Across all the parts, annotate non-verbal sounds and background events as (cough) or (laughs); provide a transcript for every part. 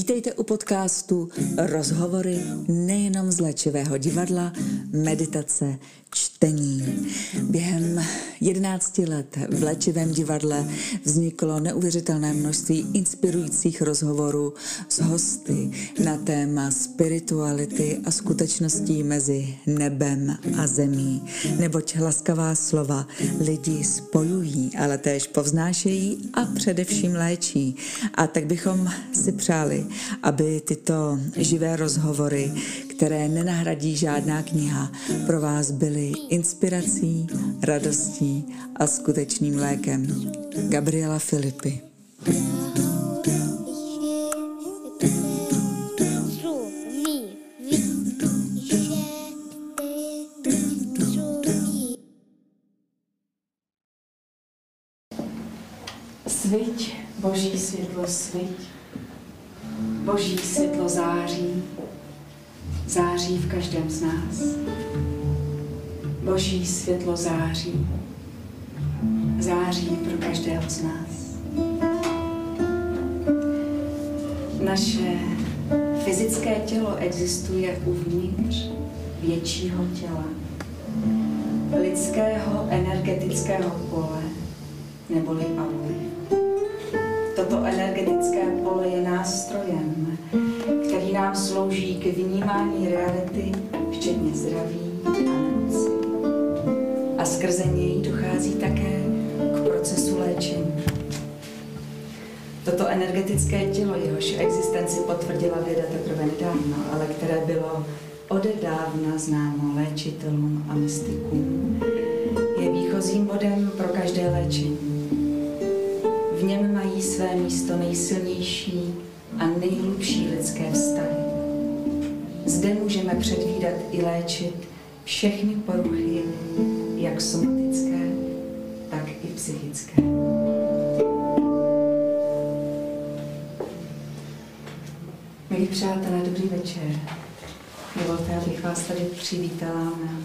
Vítejte u podcastu Rozhovory nejenom z léčivého divadla, meditace, čtení. Během 11 let v léčivém divadle vzniklo neuvěřitelné množství inspirujících rozhovorů s hosty na téma spirituality a skutečností mezi nebem a zemí. Neboť laskavá slova lidi spojují, ale též povznášejí a především léčí. A tak bychom si přáli, aby tyto živé rozhovory, které nenahradí žádná kniha, pro vás byly inspirací, radostí a skutečným lékem. Gabriela Filipy. Sviť, boží světlo, sviť. Boží světlo září, září v každém z nás. Boží světlo září, září pro každého z nás. Naše fyzické tělo existuje uvnitř většího těla, lidského energetického pole, neboli aury. Toto energetické pole je nástrojem, který nám slouží k vnímání reality, včetně zdraví a nemoci. A skrze něj dochází také k procesu léčení. Toto energetické tělo, jehož existenci potvrdila věda teprve nedávno, ale které bylo odedávna známo léčitelům a mystikům, je výchozím bodem pro každé léčení. V něm mají své místo nejsilnější a nejhlubší lidské vztahy. Zde můžeme předvídat i léčit všechny poruchy, jak somatické, tak i psychické. Milí přátelé, dobrý večer. Dovolte, abych vás tady přivítala na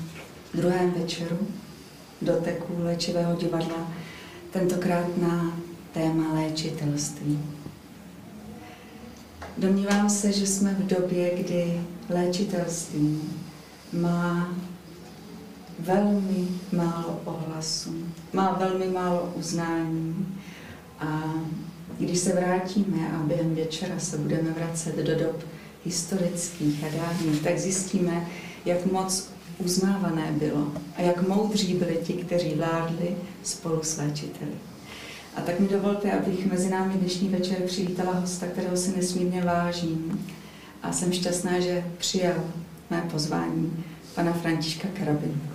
druhém večeru doteku léčivého divadla, tentokrát na téma léčitelství. Domnívám se, že jsme v době, kdy léčitelství má velmi málo ohlasu, má velmi málo uznání a když se vrátíme a během večera se budeme vracet do dob historických a dávných, tak zjistíme, jak moc uznávané bylo a jak moudří byli ti, kteří vládli spolu s léčiteli. A tak mi dovolte, abych mezi námi dnešní večer přivítala hosta, kterého si nesmírně vážím. A jsem šťastná, že přijal mé pozvání pana Františka Karabinu.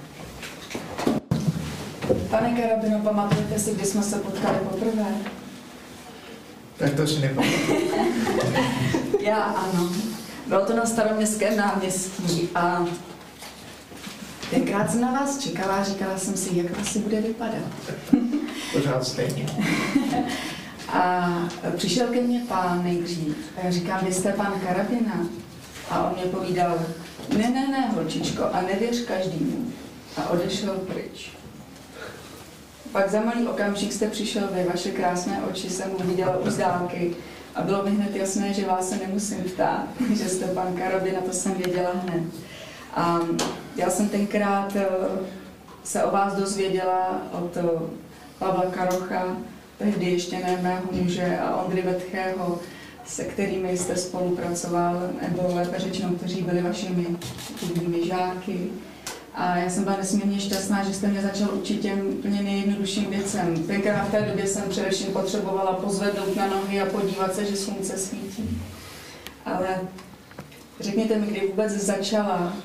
Pane Karabino, pamatujete si, kdy jsme se potkali poprvé? Tak to si nepamatuju. (laughs) Já ano. Bylo to na staroměstském náměstí a tenkrát jsem na vás čekala a říkala jsem si, jak asi bude vypadat. (laughs) Pořád stejně. (laughs) A přišel ke mně pán nejdřív a já říkám, vy jste pan Karabina? A on mě povídal, ne, ne, ne, holčičko, a nevěř každému. A odešel pryč. Pak za malý okamžik jste přišel vy, vaše krásné oči jsem uviděla už dálky a bylo mi hned jasné, že vás se nemusím ptát, (laughs) že jste pan Karabina, to jsem věděla hned. A já jsem tenkrát eh, se o vás dozvěděla od eh, Pavla Karocha, tehdy ještě ne mého muže, a Ondry Vetchého, se kterými jste spolupracoval, nebo lépe řečeno, kteří byli vašimi žáky. A já jsem byla nesmírně šťastná, že jste mě začal učit těm úplně nejjednodušším věcem. Tenkrát v té době jsem především potřebovala pozvednout na nohy a podívat se, že slunce svítí. Ale řekněte mi, kdy vůbec začala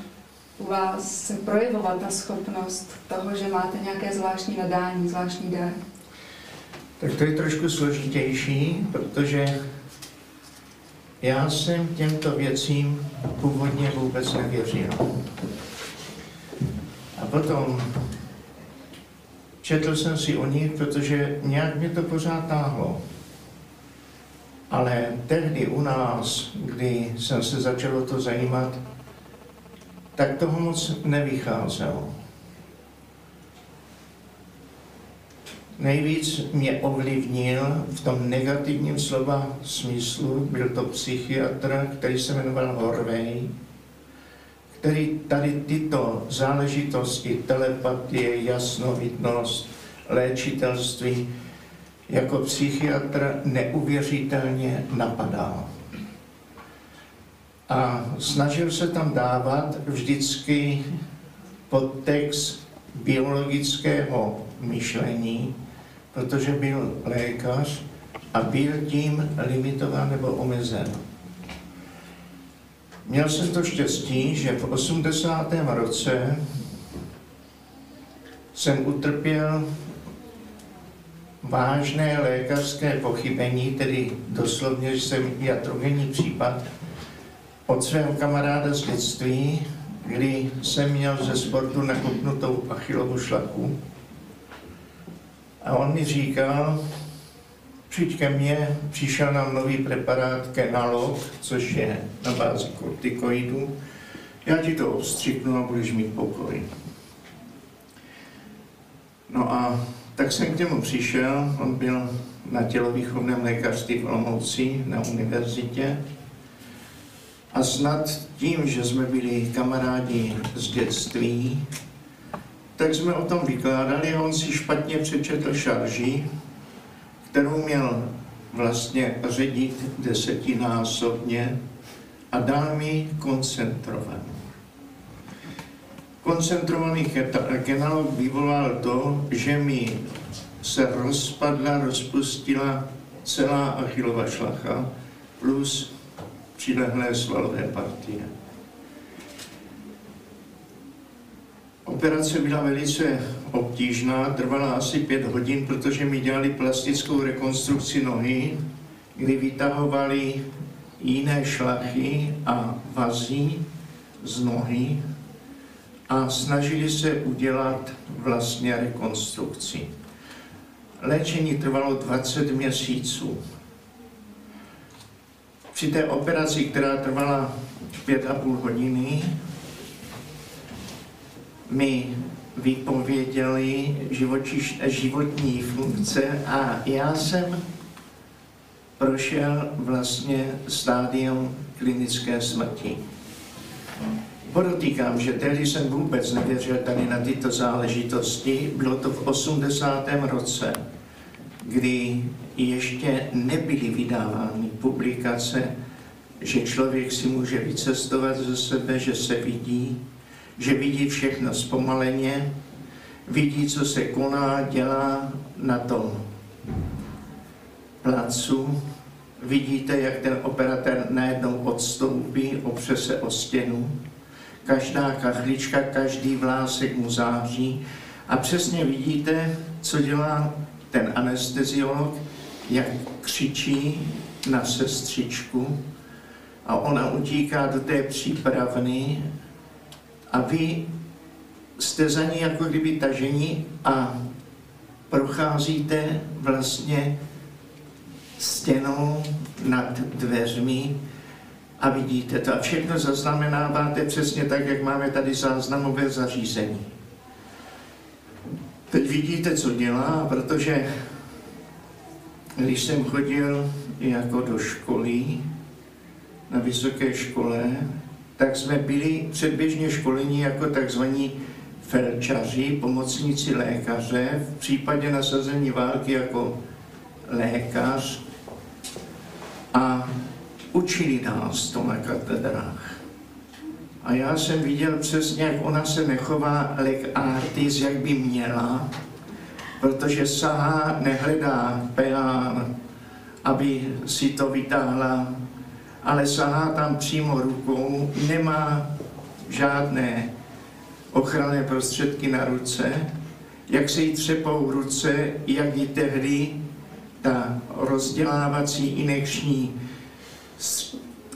u vás se projevovat ta schopnost toho, že máte nějaké zvláštní nadání, zvláštní dar? Tak to je trošku složitější, protože já jsem těmto věcím původně vůbec nevěřil. A potom četl jsem si o nich, protože nějak mě to pořád táhlo. Ale tehdy u nás, kdy jsem se začal o to zajímat, tak toho moc nevycházelo. nejvíc mě ovlivnil v tom negativním slova smyslu, byl to psychiatr, který se jmenoval Horvej, který tady tyto záležitosti, telepatie, jasnovidnost, léčitelství, jako psychiatr neuvěřitelně napadal. A snažil se tam dávat vždycky podtext biologického myšlení, protože byl lékař a byl tím limitován nebo omezen. Měl jsem to štěstí, že v 80. roce jsem utrpěl vážné lékařské pochybení, tedy doslovně, že jsem iatrogenní případ, od svého kamaráda z dětství, kdy jsem měl ze sportu nakopnutou achilovu šlaku. A on mi říkal, přijď ke mně, přišel nám nový preparát Kenalog, což je na bázi kortikoidů. Já ti to obstřiknu a budeš mít pokoj. No a tak jsem k němu přišel, on byl na tělovýchovném lékařství v Olomouci na univerzitě a snad tím, že jsme byli kamarádi z dětství, tak jsme o tom vykládali a on si špatně přečetl šarži, kterou měl vlastně ředit desetinásobně a dal mi koncentrovanou. Koncentrovaný kenalog vyvolal to, že mi se rozpadla, rozpustila celá achilová šlacha plus přilehlé svalové partie. Operace byla velice obtížná, trvala asi pět hodin, protože mi dělali plastickou rekonstrukci nohy, kdy vytahovali jiné šlachy a vazy z nohy a snažili se udělat vlastně rekonstrukci. Léčení trvalo 20 měsíců. Při té operaci, která trvala pět a půl hodiny, mi vypověděli živočiš, životní funkce a já jsem prošel vlastně stádium klinické smrti. Podotýkám, že tehdy jsem vůbec nevěřil tady na tyto záležitosti. Bylo to v 80. roce, kdy ještě nebyly vydávány publikace, že člověk si může vycestovat ze sebe, že se vidí, že vidí všechno zpomaleně, vidí, co se koná, dělá na tom placu, vidíte, jak ten operatér najednou odstoupí, opře se o stěnu, každá kachlička, každý vlásek mu září a přesně vidíte, co dělá ten anesteziolog, jak křičí na sestřičku a ona utíká do té přípravny a vy jste za ní jako kdyby tažení a procházíte vlastně stěnou nad dveřmi a vidíte to. A všechno zaznamenáváte přesně tak, jak máme tady záznamové zařízení. Teď vidíte, co dělá, protože když jsem chodil jako do školy, na vysoké škole, tak jsme byli předběžně školeni jako takzvaní felčaři, pomocníci lékaře, v případě nasazení války jako lékař a učili nás to na katedrách. A já jsem viděl přesně, jak ona se nechová leg artis, jak by měla, protože sahá, nehledá peán, aby si to vytáhla, ale sahá tam přímo rukou, nemá žádné ochranné prostředky na ruce, jak se jí třepou ruce, jak jí tehdy ta rozdělávací inekční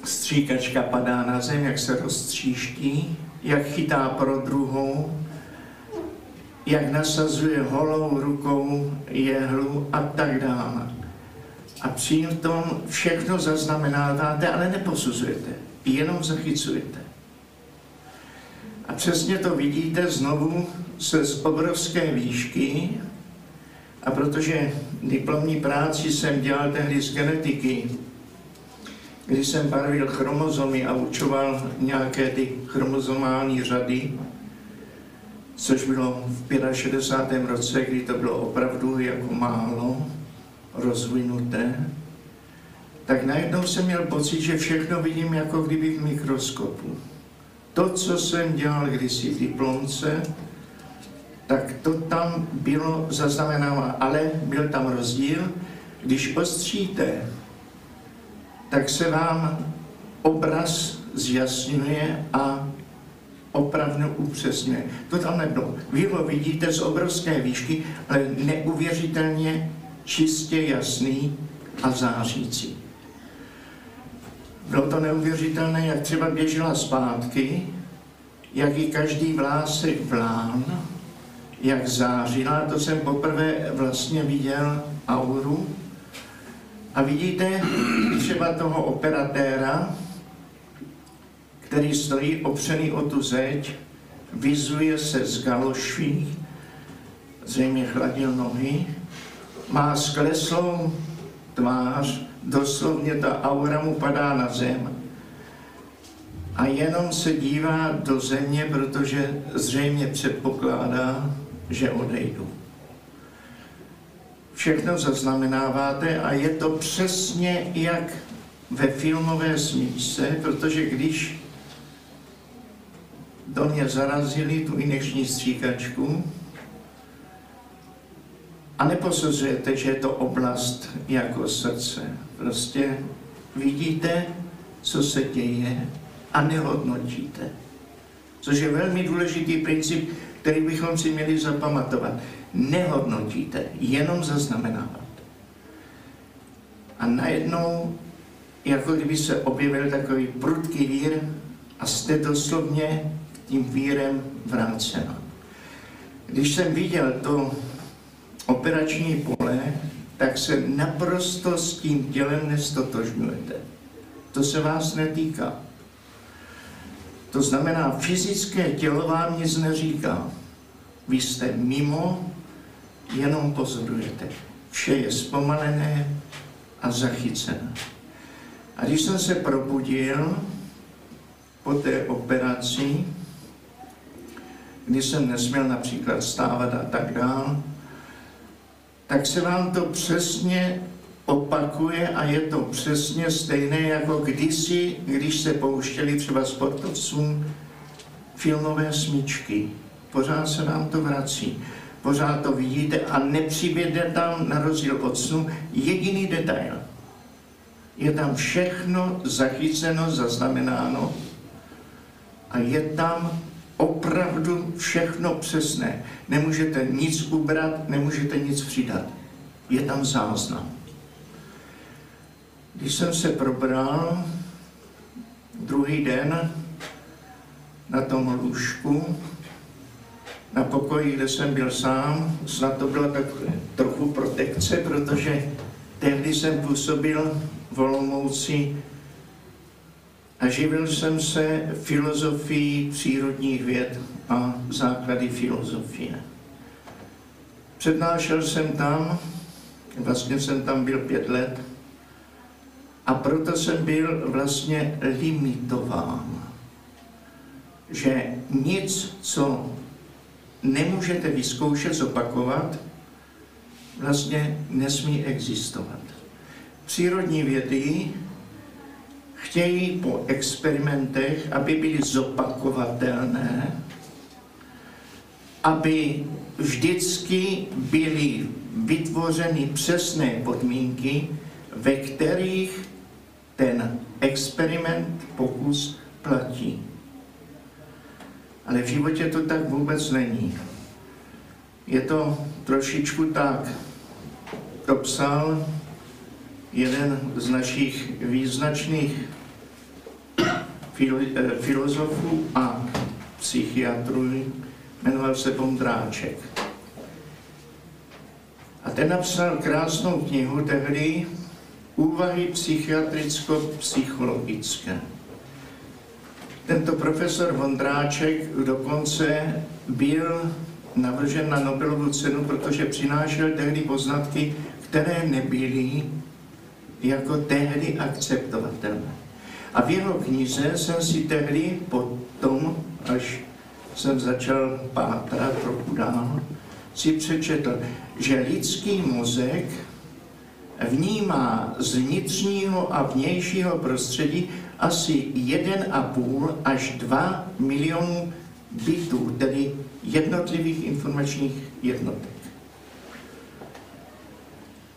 stříkačka padá na zem, jak se roztříští, jak chytá pro druhou, jak nasazuje holou rukou jehlu a tak dále. A tom všechno zaznamenáváte, ale neposuzujete, jenom zachycujete. A přesně to vidíte znovu se z obrovské výšky a protože diplomní práci jsem dělal tehdy z genetiky, když jsem barvil chromozomy a učoval nějaké ty chromozomální řady, což bylo v 65. roce, kdy to bylo opravdu jako málo rozvinuté, tak najednou jsem měl pocit, že všechno vidím jako kdyby v mikroskopu. To, co jsem dělal kdysi v diplomce, tak to tam bylo zaznamenáno, ale byl tam rozdíl, když ostříte, tak se vám obraz zjasňuje a opravdu upřesňuje. To tam nebylo. Vy ho vidíte z obrovské výšky, ale neuvěřitelně čistě jasný a zářící. Bylo to neuvěřitelné, jak třeba běžela zpátky, jak i každý vlásek vlán, jak zářila, to jsem poprvé vlastně viděl auru. A vidíte třeba toho operatéra, který stojí opřený o tu zeď, vyzuje se z galoší, zřejmě chladil nohy, má skleslou tvář, doslovně ta aura mu padá na zem. A jenom se dívá do země, protože zřejmě předpokládá, že odejdu. Všechno zaznamenáváte a je to přesně jak ve filmové smíčce, protože když do mě zarazili tu injekční stříkačku a neposuzujete, že je to oblast jako srdce. Prostě vidíte, co se děje a nehodnotíte. Což je velmi důležitý princip, který bychom si měli zapamatovat. Nehodnotíte, jenom zaznamenáváte. A najednou, jako kdyby se objevil takový prudký vír a jste doslovně tím vírem vráceno. Když jsem viděl to operační pole, tak se naprosto s tím tělem nestotožňujete. To se vás netýká. To znamená, fyzické tělo vám nic neříká. Vy jste mimo, jenom pozorujete. Vše je zpomalené a zachycené. A když jsem se probudil po té operaci, kdy jsem nesměl například stávat a tak dál, tak se vám to přesně opakuje a je to přesně stejné jako kdysi, když se pouštěli třeba sportovcům filmové smyčky. Pořád se vám to vrací. Pořád to vidíte a nepřiběde tam, na rozdíl od snu, jediný detail. Je tam všechno zachyceno, zaznamenáno a je tam opravdu všechno přesné. Nemůžete nic ubrat, nemůžete nic přidat. Je tam záznam. Když jsem se probral druhý den na tom lůžku, na pokoji, kde jsem byl sám, snad to byla tak trochu protekce, protože tehdy jsem působil v Olomouci a živil jsem se filozofií přírodních věd a základy filozofie. Přednášel jsem tam, vlastně jsem tam byl pět let, a proto jsem byl vlastně limitován, že nic, co nemůžete vyzkoušet, zopakovat, vlastně nesmí existovat. Přírodní vědy chtějí po experimentech, aby byly zopakovatelné, aby vždycky byly vytvořeny přesné podmínky, ve kterých ten experiment, pokus platí. Ale v životě to tak vůbec není. Je to trošičku tak. To psal jeden z našich význačných eh, filozofů a psychiatrů, jmenoval se Bondráček. A ten napsal krásnou knihu tehdy, Úvahy psychiatricko-psychologické. Tento profesor Vondráček dokonce byl navržen na Nobelovu cenu, protože přinášel tehdy poznatky, které nebyly jako tehdy akceptovatelné. A v jeho knize jsem si tehdy potom, až jsem začal pátrat trochu dál, si přečetl, že lidský mozek vnímá z vnitřního a vnějšího prostředí asi 1,5 až 2 milionů bitů, tedy jednotlivých informačních jednotek.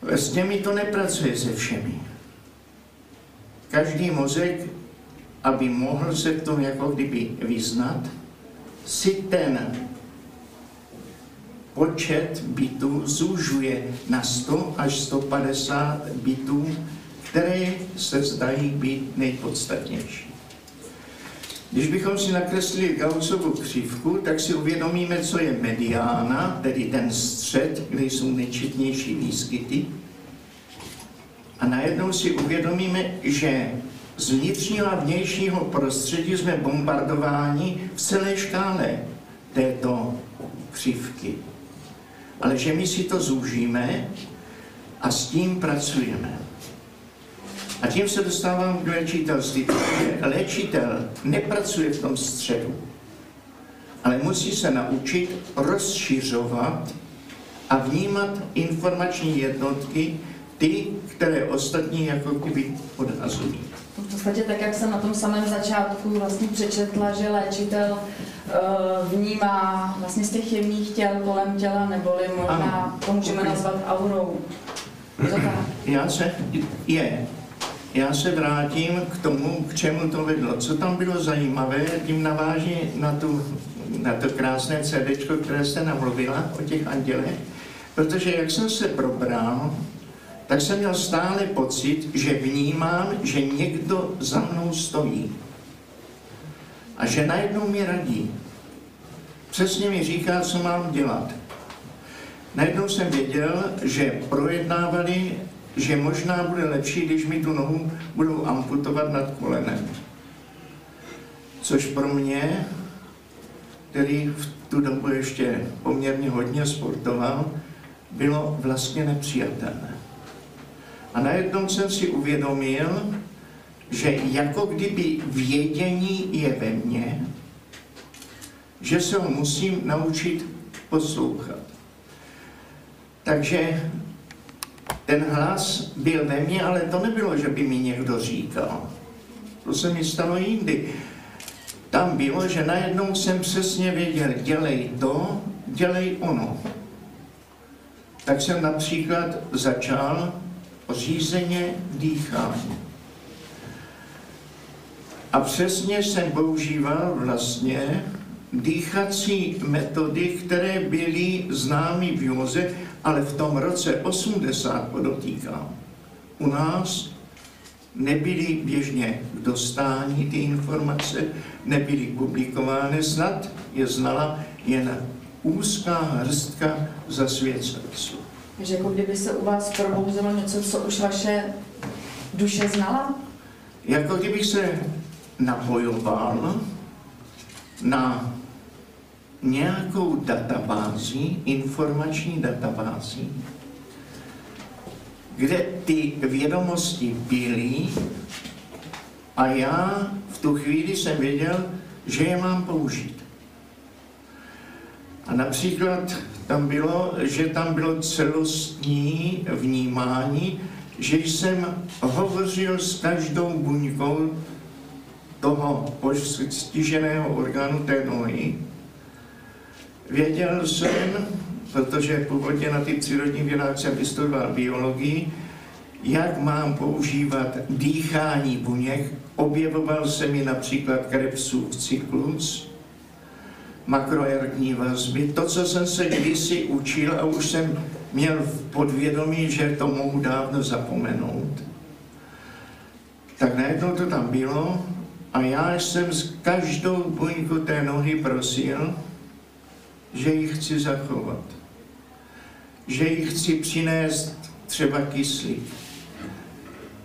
S těmi to nepracuje se všemi. Každý mozek, aby mohl se v tom jako kdyby vyznat, si ten počet bitů zúžuje na 100 až 150 bitů, které se zdají být nejpodstatnější. Když bychom si nakreslili Gaussovu křivku, tak si uvědomíme, co je mediána, tedy ten střed, kde jsou nejčetnější výskyty. A najednou si uvědomíme, že z vnitřního a vnějšího prostředí jsme bombardováni v celé škále této křivky. Ale že my si to zúžíme a s tím pracujeme. A tím se dostávám k léčitelství, léčitel nepracuje v tom středu, ale musí se naučit rozšiřovat a vnímat informační jednotky, ty, které ostatní jako kdyby odhazují. V podstatě tak, jak jsem na tom samém začátku vlastně přečetla, že léčitel uh, vnímá vlastně z těch jemných těl kolem těla, neboli možná ano. to můžeme nazvat aurou. Já se, je, já se vrátím k tomu, k čemu to vedlo. Co tam bylo zajímavé, tím naváží na, tu, na to krásné CD, které jste namluvila o těch andělech, protože jak jsem se probral, tak jsem měl stále pocit, že vnímám, že někdo za mnou stojí. A že najednou mi radí. Přesně mi říká, co mám dělat. Najednou jsem věděl, že projednávali že možná bude lepší, když mi tu nohu budou amputovat nad kolenem. Což pro mě, který v tu dobu ještě poměrně hodně sportoval, bylo vlastně nepřijatelné. A najednou jsem si uvědomil, že jako kdyby vědění je ve mně, že se ho musím naučit poslouchat. Takže ten hlas byl ve mně, ale to nebylo, že by mi někdo říkal. To se mi stalo jindy. Tam bylo, že najednou jsem přesně věděl, dělej to, dělej ono. Tak jsem například začal řízeně dýchání. A přesně jsem používal vlastně dýchací metody, které byly známy v Joze ale v tom roce 80 podotýkám, u nás nebyly běžně k dostání ty informace, nebyly publikovány, snad je znala jen úzká hrstka zasvěcenců. Takže jako kdyby se u vás probouzelo něco, co už vaše duše znala? Jako kdybych se napojoval na nějakou databází, informační databází, kde ty vědomosti byly a já v tu chvíli jsem věděl, že je mám použít. A například tam bylo, že tam bylo celostní vnímání, že jsem hovořil s každou buňkou toho postiženého orgánu té nohy Věděl jsem, protože původně na ty přírodní vědách jsem vystudoval biologii, jak mám používat dýchání buněk. Objevoval se mi například Krebsův cyklus, makroergní vazby, to, co jsem se kdysi učil a už jsem měl v podvědomí, že to mohu dávno zapomenout. Tak najednou to tam bylo a já jsem s každou buňku té nohy prosil, že ji chci zachovat, že ji chci přinést třeba kyslík,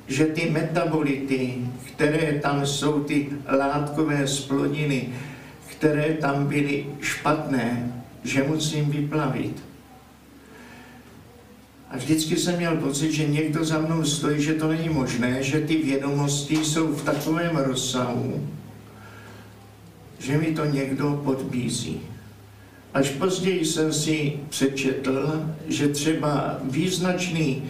že ty metabolity, které tam jsou, ty látkové splodiny, které tam byly špatné, že musím vyplavit. A vždycky jsem měl pocit, že někdo za mnou stojí, že to není možné, že ty vědomosti jsou v takovém rozsahu, že mi to někdo podbízí. Až později jsem si přečetl, že třeba význačný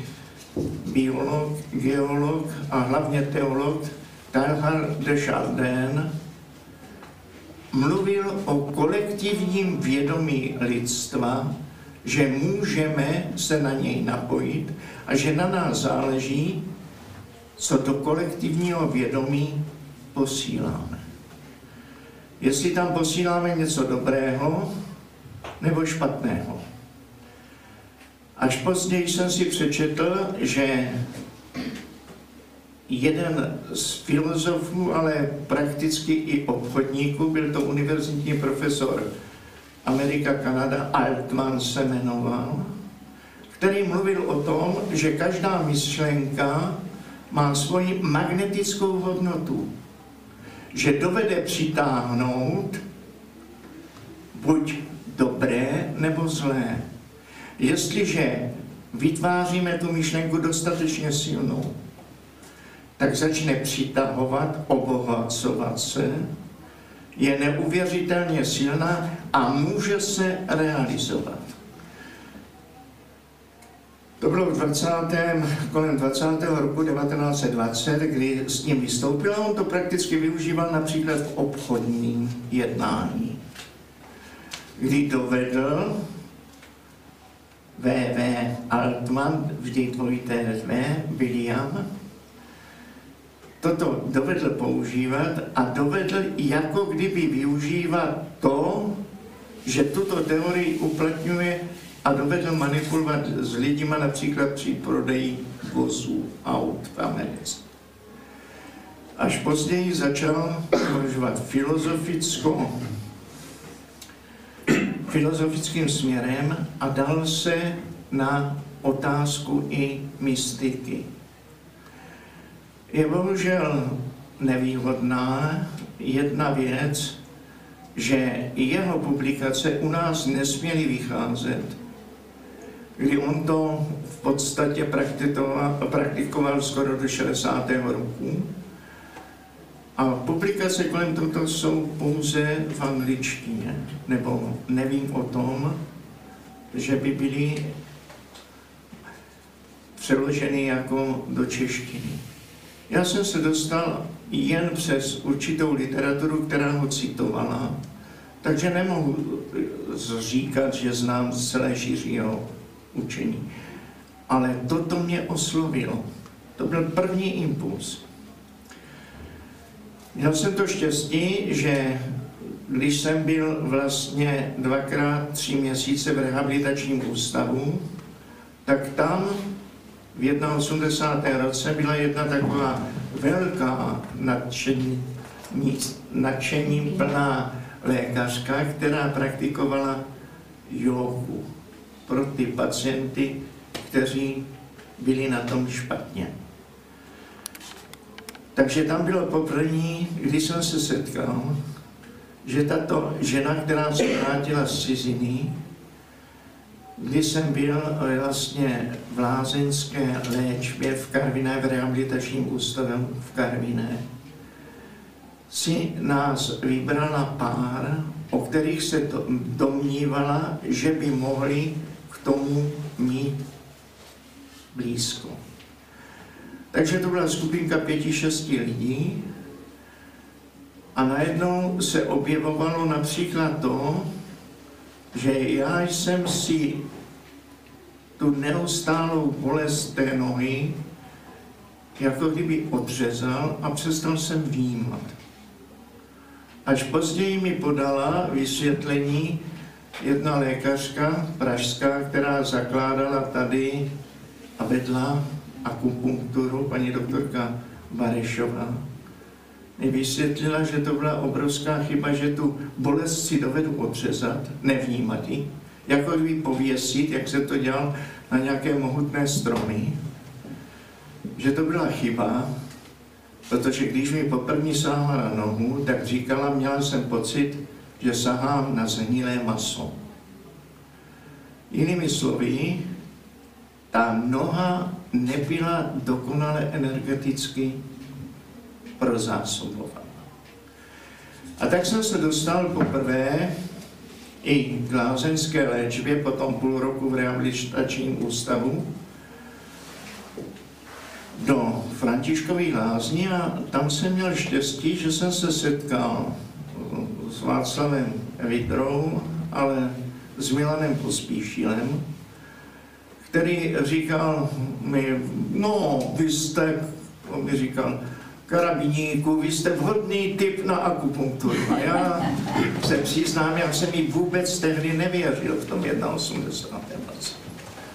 biolog, geolog a hlavně teolog Teilhard de Chardin mluvil o kolektivním vědomí lidstva, že můžeme se na něj napojit a že na nás záleží, co do kolektivního vědomí posíláme. Jestli tam posíláme něco dobrého nebo špatného. Až později jsem si přečetl, že jeden z filozofů, ale prakticky i obchodníků, byl to univerzitní profesor Amerika, Kanada, Altman se jmenoval, který mluvil o tom, že každá myšlenka má svoji magnetickou hodnotu, že dovede přitáhnout buď dobré nebo zlé. Jestliže vytváříme tu myšlenku dostatečně silnou, tak začne přitahovat, obohacovat se, je neuvěřitelně silná a může se realizovat. To bylo v 20. kolem 20. roku 1920, kdy s ním vystoupil a on to prakticky využíval například v obchodním jednání, kdy dovedl V.V. Altman, vždy dvojité V, William, toto dovedl používat a dovedl jako kdyby využívat to, že tuto teorii uplatňuje a dovedl manipulovat s lidima například při prodeji vozů, aut v Americe. Až později začal používat filozofickou, filozofickým směrem a dal se na otázku i mystiky. Je bohužel nevýhodná jedna věc, že jeho publikace u nás nesměly vycházet, kdy on to v podstatě praktikoval, praktikoval skoro do 60. roku. A publikace kolem toho jsou pouze v angličtině, nebo nevím o tom, že by byly přeloženy jako do češtiny. Já jsem se dostal jen přes určitou literaturu, která ho citovala, takže nemohu říkat, že znám celé Žiřího učení. Ale toto mě oslovilo. To byl první impuls. Měl jsem to štěstí, že když jsem byl vlastně dvakrát tři měsíce v rehabilitačním ústavu, tak tam v 81. roce byla jedna taková velká nadšení, nadšením plná lékařka, která praktikovala jogu pro ty pacienty, kteří byli na tom špatně. Takže tam bylo poprvé, když jsem se setkal, že tato žena, která se vrátila z ciziny, když jsem byl vlastně v lázeňské léčbě v Karviné, v rehabilitačním ústavu v Karviné, si nás vybrala pár, o kterých se domnívala, že by mohli k tomu mít blízko. Takže to byla skupinka pěti, šesti lidí a najednou se objevovalo například to, že já jsem si tu neustálou bolest té nohy jako kdyby odřezal a přestal jsem výjímat. Až později mi podala vysvětlení jedna lékařka pražská, která zakládala tady a vedla akupunkturu, paní doktorka Barešová, mi vysvětlila, že to byla obrovská chyba, že tu bolest si dovedu odřezat, nevnímat ji, jako kdyby pověsit, jak se to dělal na nějaké mohutné stromy, že to byla chyba, protože když mi poprvé sáhla na nohu, tak říkala, měla jsem pocit, že sahám na zhnilé maso. Jinými slovy, ta noha nebyla dokonale energeticky prozásobovaná. A tak jsem se dostal poprvé i k lázeňské léčbě, potom půl roku v rehabilitačním ústavu, do Františkových lázní a tam jsem měl štěstí, že jsem se setkal s Václavem Vidrou, ale s Milanem Pospíšilem, který říkal mi, no, vy jste, on mi říkal, karabiníku, vy jste vhodný typ na akupunkturu. A já se přiznám, já jsem mi vůbec tehdy nevěřil v tom 81. roce.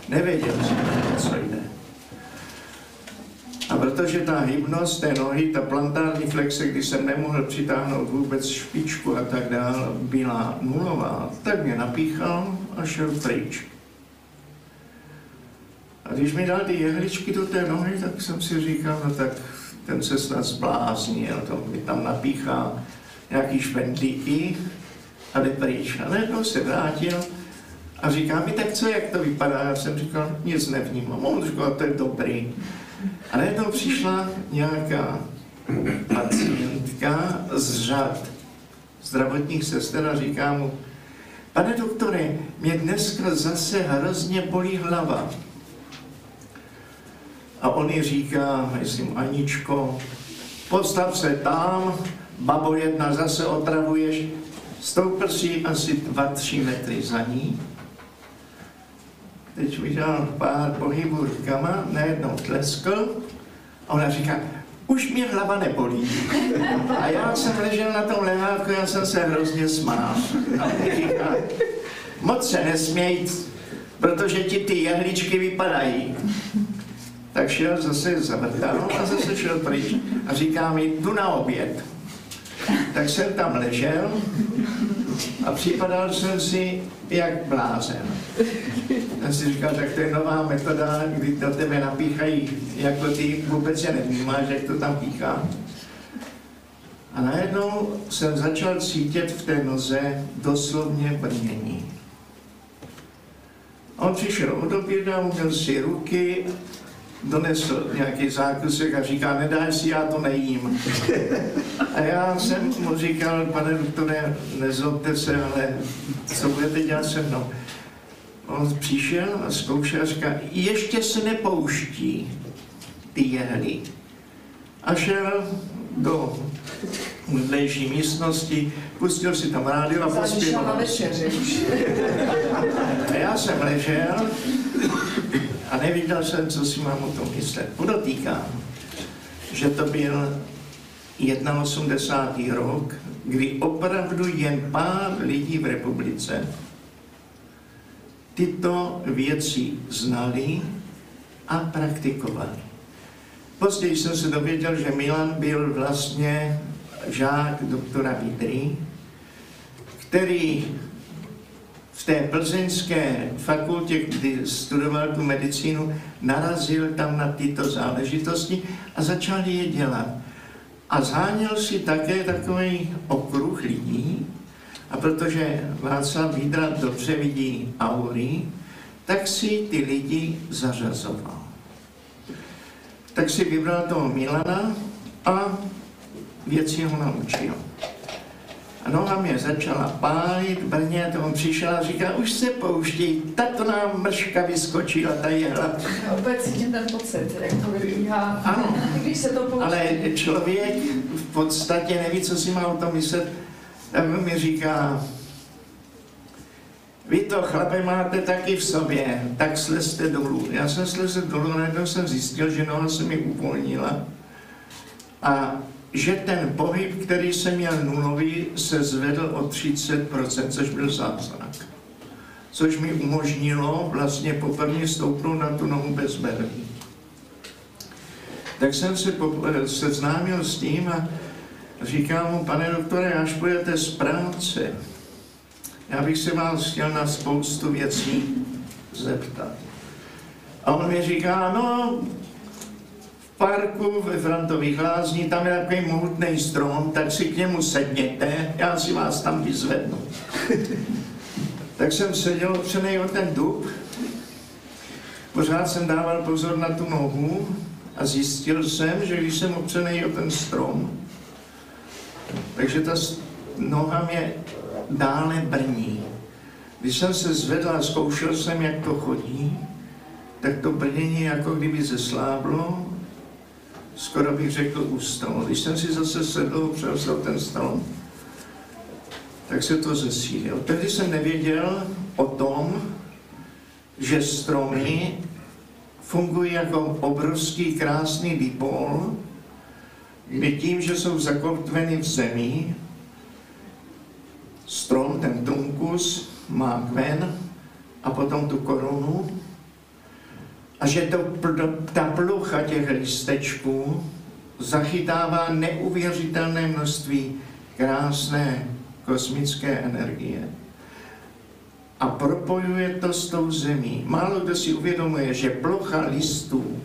Nevěděl jsem, co jde. A protože ta hybnost té nohy, ta plantární flexe, kdy jsem nemohl přitáhnout vůbec špičku a tak dále, byla nulová, tak mě napíchal a šel pryč. A když mi dal ty jehličky do té nohy, tak jsem si říkal, no tak ten se snad zbláznil, to mi tam napíchá nějaký švendlíky a jde pryč. A najednou se vrátil a říká mi, tak co, jak to vypadá? Já jsem říkal, nic nevnímám. On říkal, to je dobrý. A najednou přišla nějaká pacientka z řad zdravotních sester a říká mu, pane doktore, mě dneska zase hrozně bolí hlava. A on jí říká, myslím, Aničko, postav se tam, babo jedna zase otravuješ, stoupil si asi dva, tři metry za ní, teď udělal pár pohybů rukama, najednou tleskl a ona říká, už mě hlava nebolí. A já jsem ležel na tom lehátku, já jsem se hrozně smál. A říká, moc se nesměj, protože ti ty jehličky vypadají. Tak šel zase zavrtal a zase šel pryč a říká mi, jdu na oběd. Tak jsem tam ležel a připadal jsem si jak blázen. Já si říkal, tak to je nová metoda, kdy do tebe napíchají, jako ty vůbec je nevnímáš, jak to tam píchá. A najednou jsem začal cítit v té noze doslovně brnění. On přišel od oběda, uměl si ruky, donesl nějaký zákusek a říká, nedáš si, já to nejím. A já jsem mu říkal, pane doktore, nezlobte se, ale co budete dělat se mnou? On přišel a zkoušel a říká, ještě se nepouští ty jehly. A šel do vedlejší místnosti, pustil si tam rádio a pospěval. na večeři už. (laughs) A já jsem ležel a nevěděl jsem, co si mám o tom myslet. Podotýkám, že to byl 81. rok, kdy opravdu jen pár lidí v republice tyto věci znali a praktikovali. Později jsem se dověděl, že Milan byl vlastně žák doktora Vidry, který v té plzeňské fakultě, kdy studoval tu medicínu, narazil tam na tyto záležitosti a začal je dělat. A zháněl si také takový okruh lidí, a protože Václav Vídra dobře vidí aury, tak si ty lidi zařazoval. Tak si vybral toho Milana a věci ho naučil. A noha mě začala pálit, v Brně, to on přišel a říká, už se pouští, tato nám mrška vyskočila, ta jehla. Opět cítím ten pocit, jak to vybíhá. Ano. Když se to pouští. Ale člověk v podstatě neví, co si má o tom myslet. Tak mi říká, vy to chlape máte taky v sobě, tak slezte dolů. Já jsem slezl dolů, najednou jsem zjistil, že noha se mi uvolnila. A že ten pohyb, který jsem měl nulový, se zvedl o 30%, což byl zázrak. Což mi umožnilo vlastně poprvé stoupnout na tu nohu bez berlí. Tak jsem se seznámil s tím a říkám mu, pane doktore, až půjdete z práce, já bych se vás chtěl na spoustu věcí zeptat. A on mi říká, no, parku ve Frantových lázní, tam je takový mohutný strom, tak si k němu sedněte, já si vás tam vyzvednu. (laughs) tak jsem seděl opřený o ten dub, pořád jsem dával pozor na tu nohu a zjistil jsem, že když jsem opřený o ten strom, takže ta noha mě dále brní. Když jsem se zvedl a zkoušel jsem, jak to chodí, tak to brnění jako kdyby zesláblo, skoro bych řekl ustalo. Když jsem si zase sedl, převzal ten strom, tak se to zesílilo. Tehdy jsem nevěděl o tom, že stromy fungují jako obrovský krásný dipol, kdy tím, že jsou zakotveny v zemi, strom, ten trunkus, má kmen a potom tu korunu a že to, ta plocha těch listečků zachytává neuvěřitelné množství krásné kosmické energie a propojuje to s tou zemí. Málo kdo si uvědomuje, že plocha listů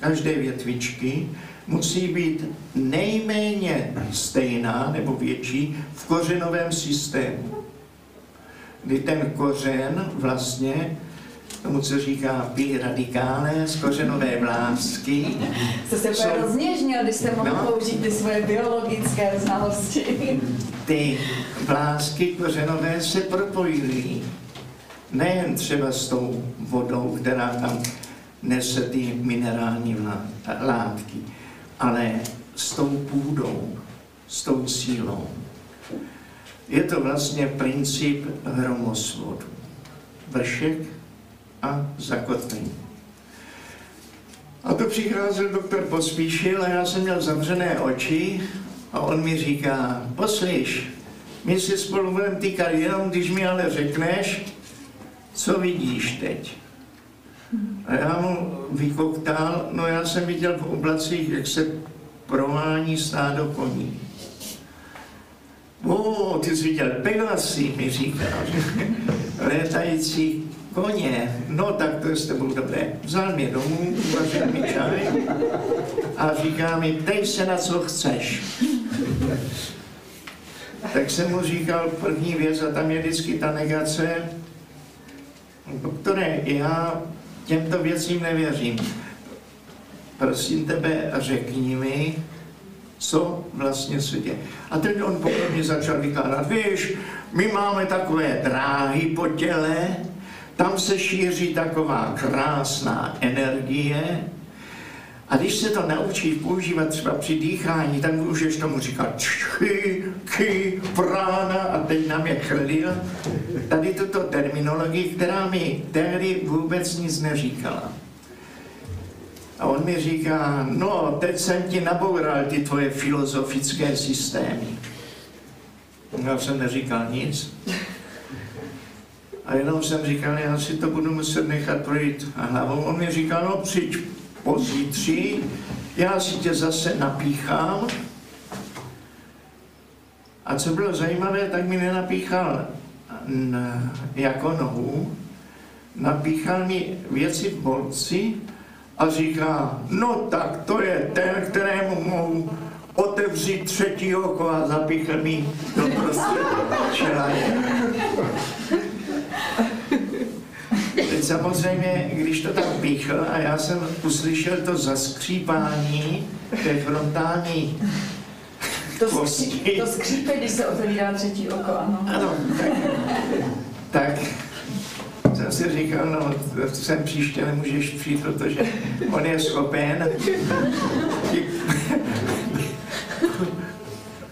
každé větvičky musí být nejméně stejná nebo větší v kořenovém systému. Kdy ten kořen vlastně tomu, co říká pi radikále z kořenové vlásky. Jste se jsou... rozněžnil, když jste mohl no, použít ty svoje biologické znalosti. Ty vlásky kořenové se propojily. Nejen třeba s tou vodou, která tam nese ty minerální látky, ale s tou půdou, s tou sílou. Je to vlastně princip hromosvodu. Vršek a zakotvení. A to přicházel doktor Pospíšil a já jsem měl zavřené oči a on mi říká, poslyš, my si spolu budeme týkat jenom, když mi ale řekneš, co vidíš teď. A já mu vykoktal, no já jsem viděl v oblacích, jak se prování stádo koní. O, ty jsi viděl Pegasy, mi říkal, létající koně, no tak to je tebou dobré. Vzal mě domů, uvařil mi čaj a říká mi, ptej se na co chceš. Tak jsem mu říkal první věc a tam je vždycky ta negace. Doktore, já těmto věcím nevěřím. Prosím tebe, řekni mi, co vlastně se děje. A teď on poprvé začal vykládat, víš, my máme takové dráhy po těle, tam se šíří taková krásná energie, a když se to naučí používat třeba při dýchání, tak můžeš tomu říkat čchy, ky, prána a teď nám je chlil. Tady tuto terminologii, která mi tehdy vůbec nic neříkala. A on mi říká, no, teď jsem ti naboural ty tvoje filozofické systémy. Já jsem neříkal nic. A jenom jsem říkal, já si to budu muset nechat projít hlavou. On mi říkal, no přijď pozítří, já si tě zase napíchám. A co bylo zajímavé, tak mi nenapíchal jako nohu, napíchal mi věci v bolci a říká, no tak to je ten, kterému mohu otevřít třetí oko a zapíchl mi do prostředí Teď samozřejmě, když to tam píchl a já jsem uslyšel to zaskřípání té frontální to, skří, to skřípe, když se otevírá třetí oko, ano. Ano, tak, tak jsem si říkal, no, sem příště nemůžeš přijít, protože on je schopen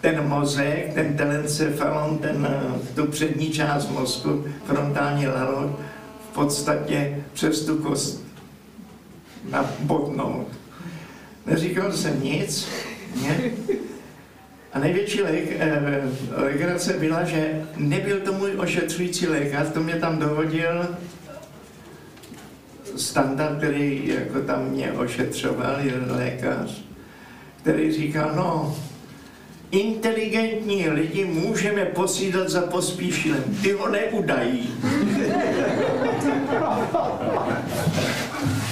ten mozek, ten telencefalon, ten, tu přední část mozku, frontální lalok, podstatě přes tu kost nabodnout. Neříkal jsem nic, ne? A největší lék, eh, legrace byla, že nebyl to můj ošetřující lékař, to mě tam dovodil standard, který jako tam mě ošetřoval, jeden lékař, který říkal, no, inteligentní lidi můžeme posídat za pospíšilem, ty ho neudají. (laughs)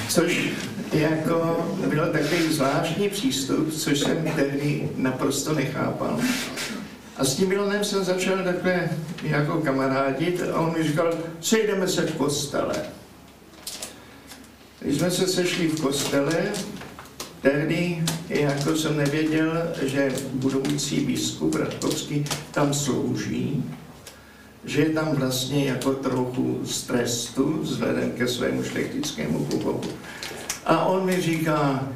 Což jako byl takový zvláštní přístup, což jsem tehdy naprosto nechápal. A s tím Milanem jsem začal takhle jako kamarádit a on mi říkal, sejdeme se v kostele. Když jsme se sešli v kostele, tehdy jako jsem nevěděl, že budoucí biskup Radkovský tam slouží, že je tam vlastně jako trochu stresu vzhledem ke svému šlechtickému původu. A on mi říká,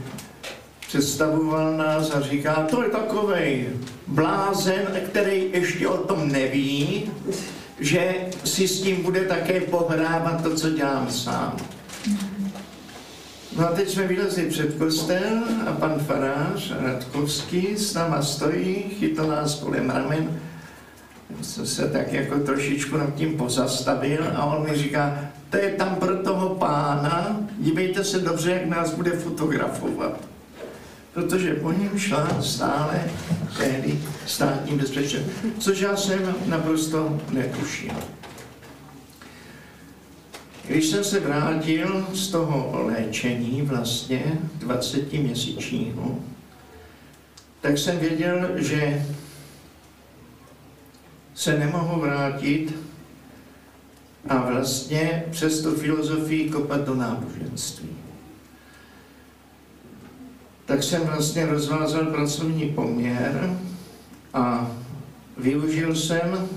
představoval nás a říká, to je takový blázen, který ještě o tom neví, že si s tím bude také pohrávat to, co dělám sám. No a teď jsme vylezli před kostel a pan farář Radkovský s náma stojí, chytl nás kolem ramen, jsem se tak jako trošičku nad tím pozastavil a on mi říká, to je tam pro toho pána, dívejte se dobře, jak nás bude fotografovat. Protože po něm šla stále tehdy státní bezpečnost, což já jsem naprosto netušil. Když jsem se vrátil z toho léčení vlastně 20 měsíčního, tak jsem věděl, že se nemohu vrátit a vlastně přes tu filozofii kopat do náboženství. Tak jsem vlastně rozvázal pracovní poměr a využil jsem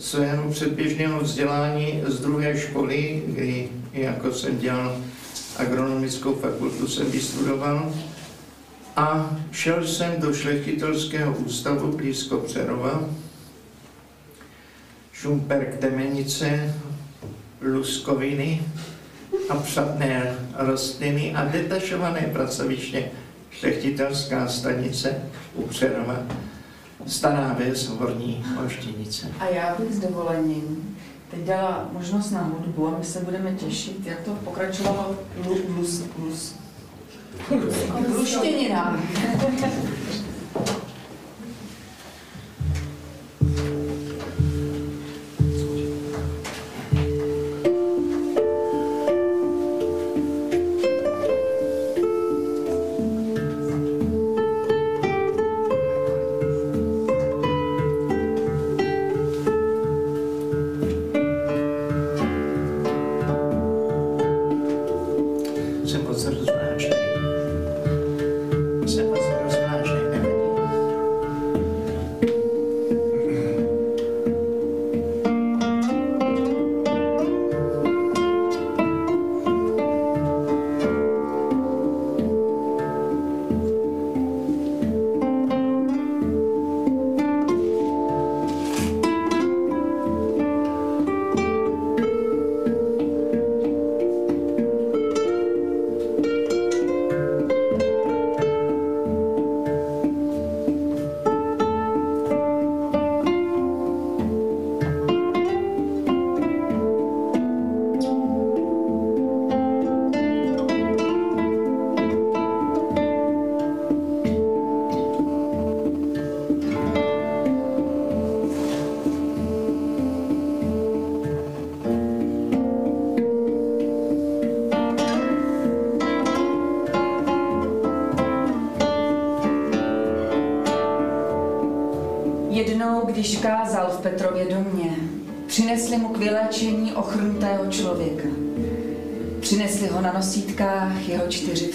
svého předběžného vzdělání z druhé školy, kdy jako jsem dělal agronomickou fakultu, jsem vystudoval. A šel jsem do šlechtitelského ústavu blízko Přerova, Šumperk Temenice, luskoviny a přadné rostliny a detašované pracoviště šlechtitelská stanice u Přerova, stará věc Horní Oštěnice. A já bych s dovolením teď dala možnost na hudbu a my se budeme těšit, jak to pokračovalo lus,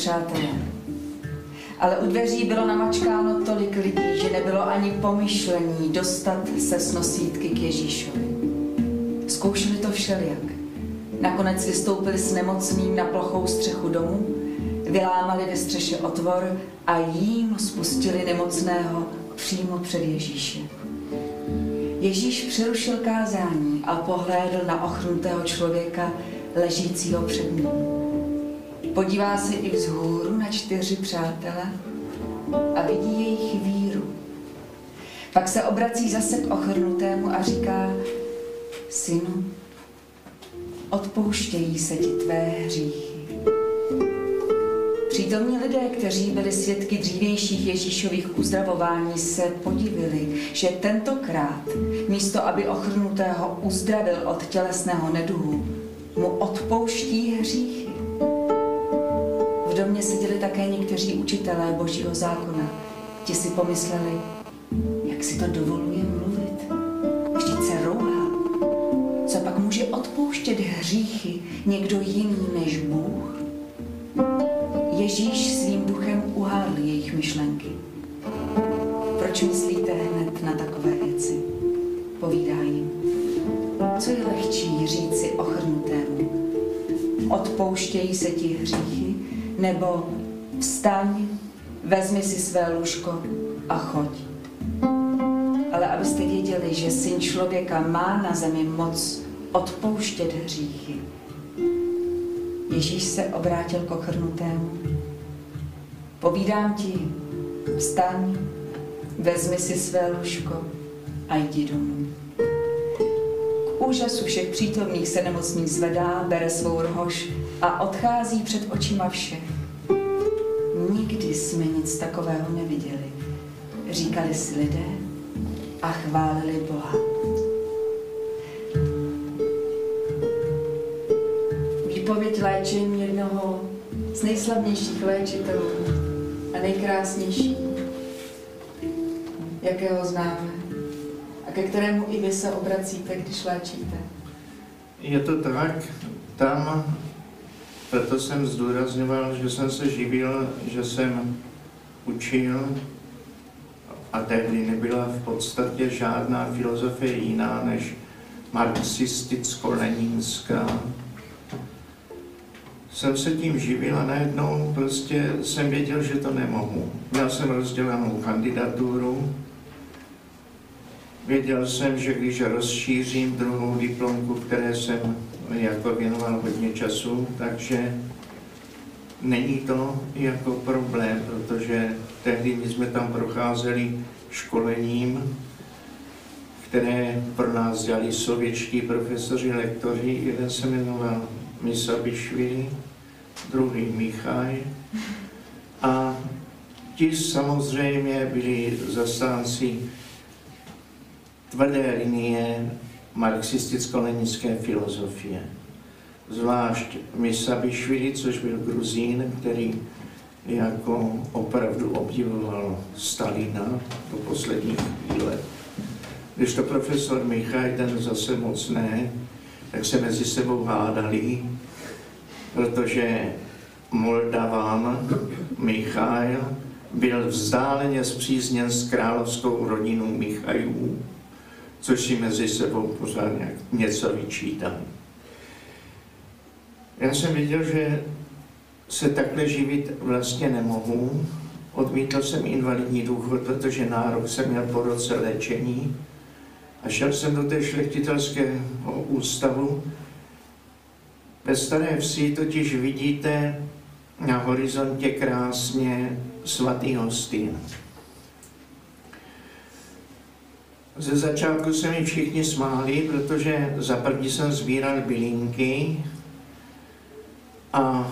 přátelé. Ale u dveří bylo namačkáno tolik lidí, že nebylo ani pomyšlení dostat se s nosítky k Ježíšovi. Zkoušeli to všelijak. Nakonec vystoupili s nemocným na plochou střechu domu, vylámali ve střeše otvor a jím spustili nemocného přímo před Ježíše. Ježíš přerušil kázání a pohlédl na ochrnutého člověka ležícího před ním. Podívá se i vzhůru na čtyři přátele a vidí jejich víru. Pak se obrací zase k ochrnutému a říká, synu, odpouštějí se ti tvé hříchy. Přítomní lidé, kteří byli svědky dřívějších Ježíšových uzdravování, se podivili, že tentokrát, místo aby ochrnutého uzdravil od tělesného neduhu, mu odpouští hříchy. V domě seděli také někteří učitelé božího zákona. Ti si pomysleli, jak si to dovoluje mluvit. Vždyť se rouhá. Co pak může odpouštět hříchy někdo jiný než Bůh? Ježíš svým duchem uhádl jejich myšlenky. Proč myslíte hned na takové věci? Povídá jim. Co je lehčí říci ochrnutému? Odpouštějí se ti hříchy? Nebo vstaň, vezmi si své lůžko a choď. Ale abyste věděli, že syn člověka má na zemi moc odpouštět hříchy. Ježíš se obrátil k ochrnutému. Povídám ti, vstaň, vezmi si své lůžko a jdi domů. K úžasu všech přítomných se nemocník zvedá, bere svou rohož a odchází před očima všech. Nikdy jsme nic takového neviděli, říkali si lidé a chválili Boha. Výpověď léčení jednoho z nejslavnějších léčitelů a nejkrásnější, jakého známe a ke kterému i vy se obracíte, když léčíte. Je to tak, tam, proto jsem zdůrazňoval, že jsem se živil, že jsem učil a tehdy nebyla v podstatě žádná filozofie jiná než marxisticko-leninská. Jsem se tím živil a najednou prostě jsem věděl, že to nemohu. Měl jsem rozdělanou kandidaturu, Věděl jsem, že když rozšířím druhou diplomku, které jsem jako věnoval hodně času, takže není to jako problém, protože tehdy my jsme tam procházeli školením, které pro nás dělali sovětští profesoři, lektoři. Jeden se jmenoval Misabišvili, druhý Michaj. A ti samozřejmě byli zastánci tvrdé linie marxisticko-leninské filozofie. Zvlášť Misabišvili, což byl Gruzín, který jako opravdu obdivoval Stalina do posledních let. Když to profesor Michaj, ten zase moc ne, tak se mezi sebou hádali, protože Moldaván Michail byl vzdáleně zpřízněn s královskou rodinou Michajů, což si mezi sebou pořád něco vyčítám. Já jsem viděl, že se takhle živit vlastně nemohu. Odmítl jsem invalidní důchod, protože nárok jsem měl po roce léčení. A šel jsem do té šlechtitelského ústavu. Ve Staré vsi totiž vidíte na horizontě krásně svatý hostin. Ze začátku se mi všichni smáli, protože za první jsem sbíral bylinky a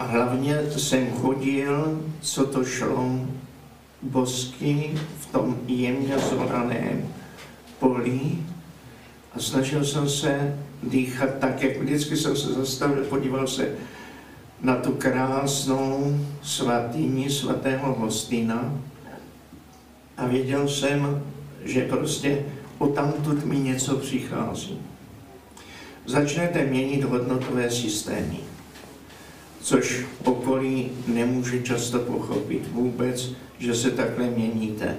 hlavně jsem chodil, co to šlo, bosky v tom jemně zoraném poli a snažil jsem se dýchat tak, jak vždycky jsem se zastavil, podíval se na tu krásnou svatyni svatého Hostina a věděl jsem, že prostě o tamtud mi něco přichází. Začnete měnit hodnotové systémy, což okolí nemůže často pochopit vůbec, že se takhle měníte.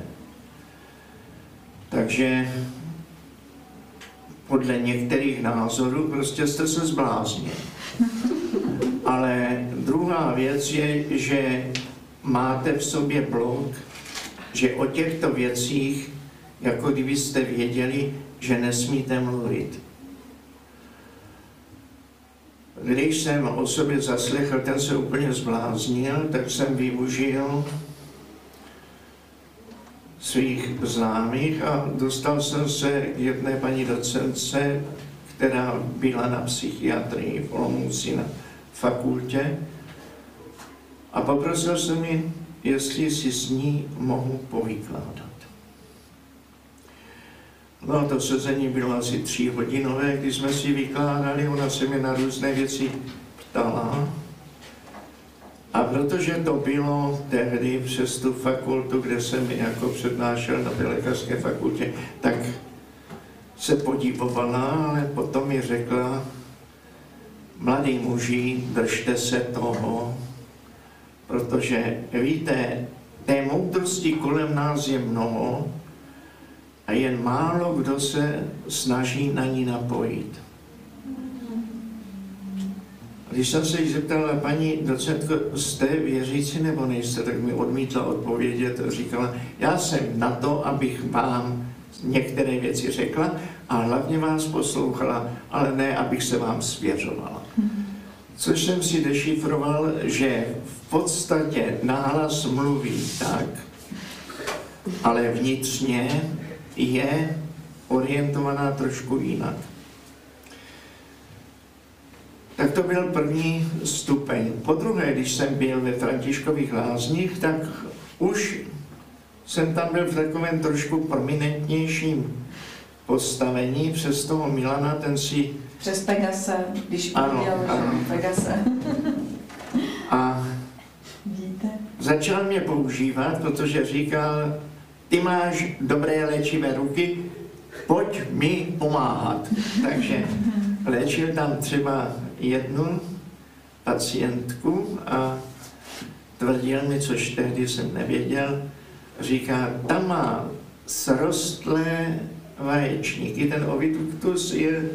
Takže podle některých názorů prostě jste se zbláznili. (laughs) Ale druhá věc je, že máte v sobě blok, že o těchto věcích jako kdybyste věděli, že nesmíte mluvit. Když jsem o sobě zaslechl, ten se úplně zbláznil, tak jsem využil svých známých a dostal jsem se k jedné paní docence, která byla na psychiatrii v Olomouci na fakultě a poprosil jsem ji, jestli si s ní mohu povykládat. No to sezení bylo asi tři hodinové, kdy jsme si vykládali, ona se mě na různé věci ptala. A protože to bylo tehdy přes tu fakultu, kde jsem jako přednášel na té lékařské fakultě, tak se podívovala, ale potom mi řekla, mladí muži, držte se toho, protože víte, té moudrosti kolem nás je mnoho a jen málo kdo se snaží na ní napojit. Když jsem se jí zeptal, paní docentko, jste věřící nebo nejste, tak mi odmítla odpovědět říkala, já jsem na to, abych vám některé věci řekla a hlavně vás poslouchala, ale ne, abych se vám svěřovala. Což jsem si dešifroval, že v podstatě náhlas mluví tak, ale vnitřně je orientovaná trošku jinak. Tak to byl první stupeň. Po druhé, když jsem byl ve Františkových lázních, tak už jsem tam byl v takovém trošku prominentnějším postavení přes toho Milana, ten si... Přes Pegase, když ano, udělal ano. Pegase. A Víte? začal mě používat, protože říkal, ty máš dobré léčivé ruky, pojď mi pomáhat. Takže léčil tam třeba jednu pacientku a tvrdil mi, což tehdy jsem nevěděl, říká, tam má srostlé vaječníky, ten oviductus je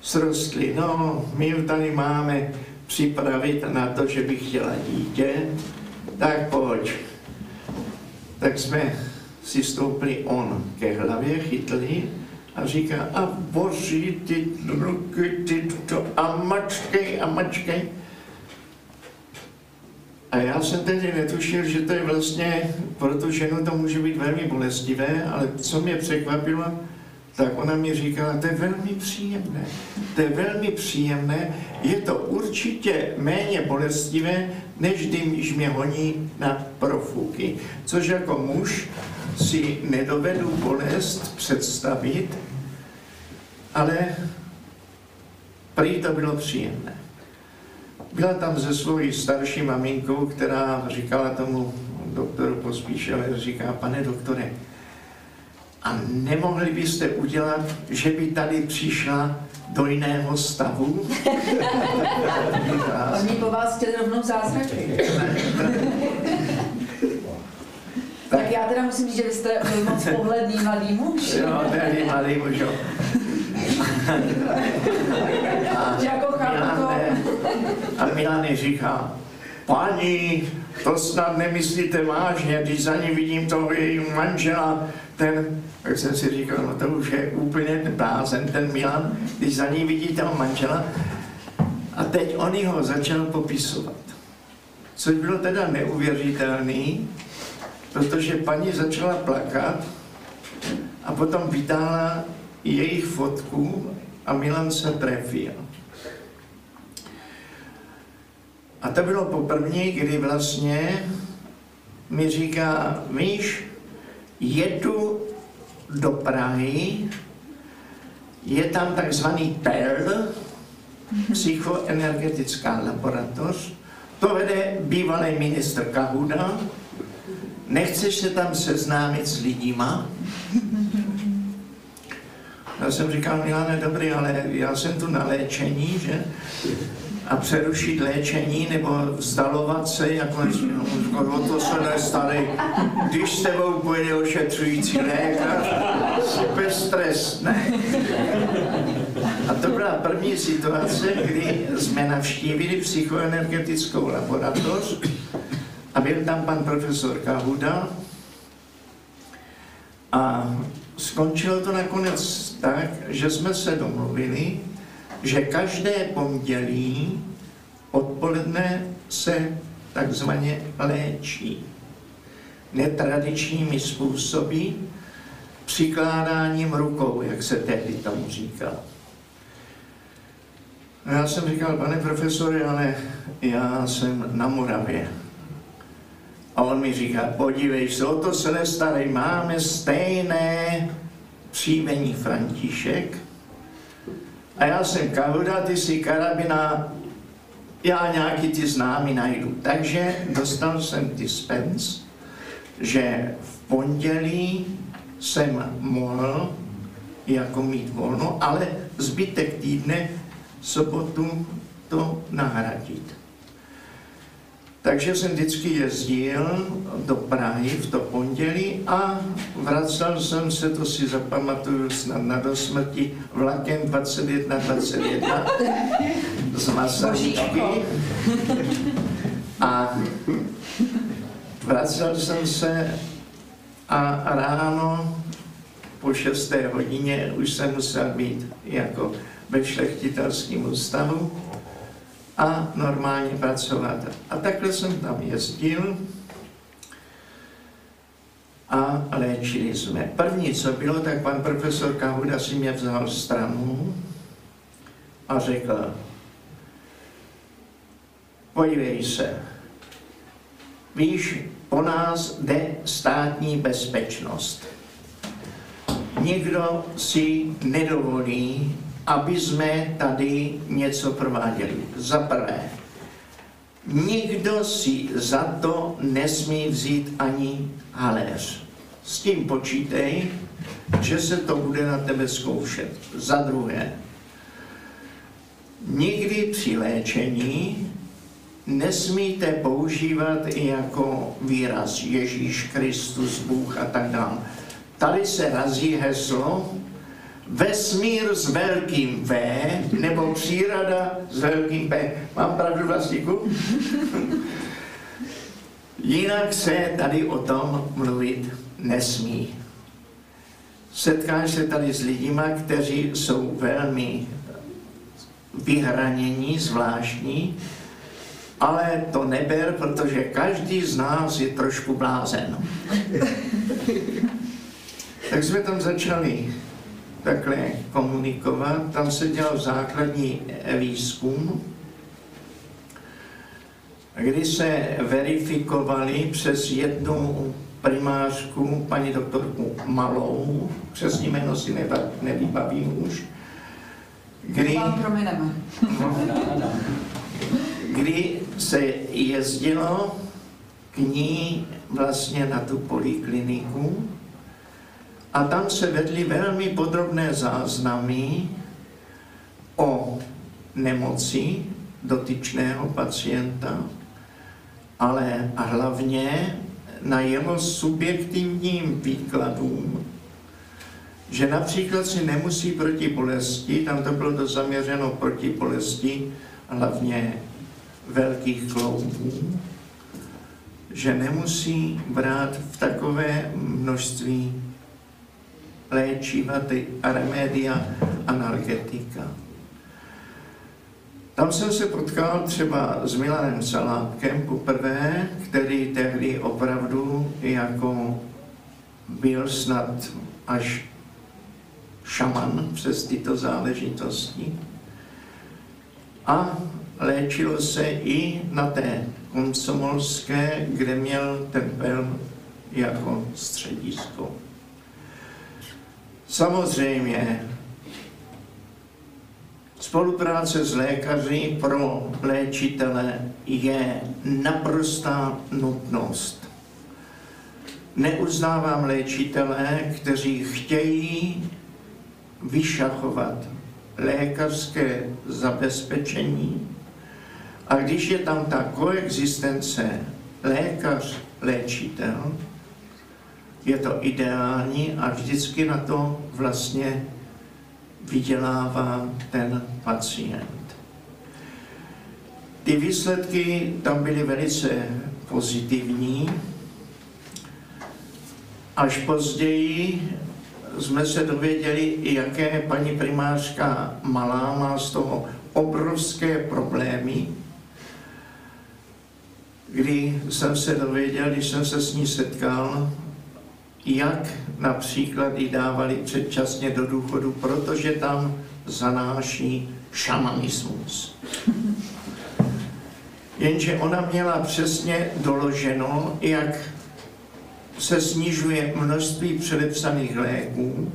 srostlý. No, my tady máme připravit na to, že bych chtěla dítě, tak pojď. Tak jsme si stoupli on ke hlavě, chytli a říká, a boží ty ruky, ty to, a mačkej, a mačkej. A já jsem tedy netušil, že to je vlastně, pro tu ženu to může být velmi bolestivé, ale co mě překvapilo, tak ona mi říkala, to je velmi příjemné, to je velmi příjemné, je to určitě méně bolestivé, než když mě honí na profůky. Což jako muž si nedovedu bolest představit, ale prý to bylo příjemné. Byla tam se svojí starší maminkou, která říkala tomu doktoru Pospíšele, říká, pane doktore, a nemohli byste udělat, že by tady přišla do jiného stavu? (laughs) (laughs) Oni po vás chtěli rovnou zázraky. Tak já teda musím říct, že vy jste moc pohledný mladý muž. Jo, tady malý muž, jo. (laughs) Jako. Milane, a Milany říká, paní, to snad nemyslíte vážně, když za ní vidím toho jejího manžela, ten, jak jsem si říkal, no to už je úplně blázen, ten Milan, když za ní vidí toho manžela. A teď on ho začal popisovat. Což bylo teda neuvěřitelný, protože paní začala plakat a potom vytáhla jejich fotku a Milan se trefil. A to bylo poprvé, kdy vlastně mi říká, víš, jedu do Prahy, je tam takzvaný PEL, psychoenergetická laboratoř, to vede bývalý ministr Kahuda, nechceš se tam seznámit s lidima? Já jsem říkal, Milane, dobrý, ale já jsem tu na léčení, že? A přerušit léčení nebo vzdalovat se, jako o to se nestarý. Když s tebou pojede ošetřující lékař, super stres, ne? A to byla první situace, kdy jsme navštívili psychoenergetickou laboratoř a byl tam pan profesor Kahuda a skončilo to nakonec tak, že jsme se domluvili, že každé pondělí odpoledne se takzvaně léčí netradičními způsoby, přikládáním rukou, jak se tehdy tomu říká. A já jsem říkal, pane profesore, ale já jsem na Moravě. A on mi říká, podívej se, o to se nestarej, máme stejné příjmení František. A já jsem Kahuda, ty jsi Karabina, já nějaký ty známy najdu. Takže dostal jsem dispens, že v pondělí jsem mohl jako mít volno, ale zbytek týdne sobotu to nahradit. Takže jsem vždycky jezdil do Prahy v to pondělí a vracel jsem se, to si zapamatuju snad na dosmrti, vlakem 2121 z Masaryčky. A vracel jsem se a ráno po 6. hodině už jsem musel být jako ve šlechtitelském ústavu a normálně pracovat. A takhle jsem tam jezdil a léčili jsme. První, co bylo, tak pan profesor Kahuda si mě vzal stranu a řekl, podívej se, víš, po nás jde státní bezpečnost. Nikdo si nedovolí aby jsme tady něco prováděli. Za prvé, nikdo si za to nesmí vzít ani haléř. S tím počítej, že se to bude na tebe zkoušet. Za druhé, nikdy při léčení nesmíte používat i jako výraz Ježíš Kristus, Bůh a tak dále. Tady se razí heslo, vesmír s velkým V nebo příroda s velkým P. Mám pravdu, Vlastíku? (laughs) Jinak se tady o tom mluvit nesmí. Setkáš se tady s lidima, kteří jsou velmi vyhranění, zvláštní, ale to neber, protože každý z nás je trošku blázen. (laughs) tak jsme tam začali takhle komunikovat. Tam se dělal základní výzkum, kdy se verifikovali přes jednu primářku, paní doktorku Malou, přesně jméno si nevybavím už, kdy, kdy se jezdilo k ní vlastně na tu polikliniku a tam se vedly velmi podrobné záznamy o nemoci dotyčného pacienta, ale hlavně na jeho subjektivním výkladům, že například si nemusí proti bolesti, tam to bylo to zaměřeno proti bolesti, hlavně velkých kloubů, že nemusí brát v takové množství léčiva, ty remédia, analgetika. Tam jsem se potkal třeba s Milanem Salátkem poprvé, který tehdy opravdu jako byl snad až šaman přes tyto záležitosti. A léčil se i na té komsomolské, kde měl ten pel jako středisko. Samozřejmě spolupráce s lékaři pro léčitele je naprostá nutnost. Neuznávám léčitele, kteří chtějí vyšachovat lékařské zabezpečení a když je tam ta koexistence lékař-léčitel, je to ideální a vždycky na to vlastně vydělává ten pacient. Ty výsledky tam byly velice pozitivní. Až později jsme se dověděli, jaké paní primářka Malá má z toho obrovské problémy, kdy jsem se dověděl, když jsem se s ní setkal, jak například ji dávali předčasně do důchodu, protože tam zanáší šamanismus. Jenže ona měla přesně doloženo, jak se snižuje množství předepsaných léků,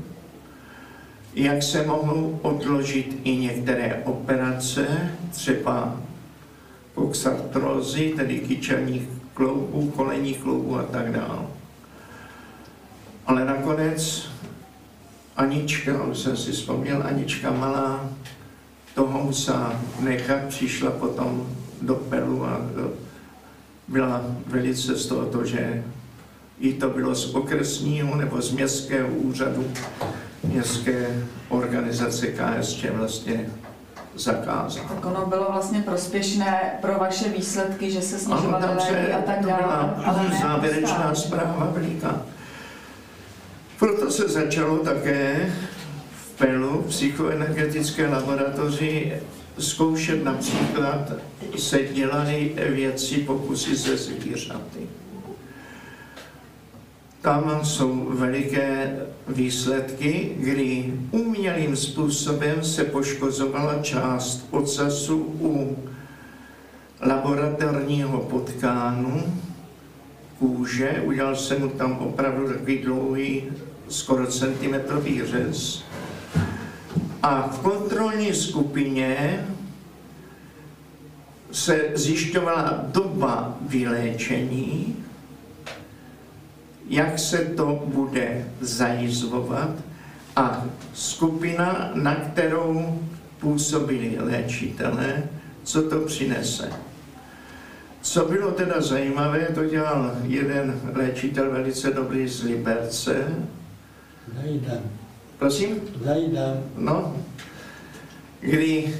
jak se mohou odložit i některé operace, třeba koxartrózy, tedy kyčelních kloubů, kolenních kloubů a tak dále. Ale nakonec Anička, už jsem si vzpomněl, Anička malá, toho musela nechat, přišla potom do Pelu a byla velice z toho, že i to bylo z okresního nebo z městského úřadu městské organizace KSČ vlastně zakázat. Tak ono bylo vlastně prospěšné pro vaše výsledky, že se snižovaly a tak dále. Ale ne závěrečná zpráva veliká. Proto se začalo také v PELu, psychoenergetické laboratoři, zkoušet například, se dělaly věci, pokusy se zvířaty. Tam jsou veliké výsledky, kdy umělým způsobem se poškozovala část ocasu u laboratorního potkánu kůže. Udělal jsem mu tam opravdu takový dlouhý, skoro centimetrový řez. A v kontrolní skupině se zjišťovala doba vyléčení jak se to bude zajizvovat a skupina, na kterou působili léčitelé, co to přinese. Co bylo teda zajímavé, to dělal jeden léčitel velice dobrý z Liberce. Zajdan. Prosím? Zajdan. No, kdy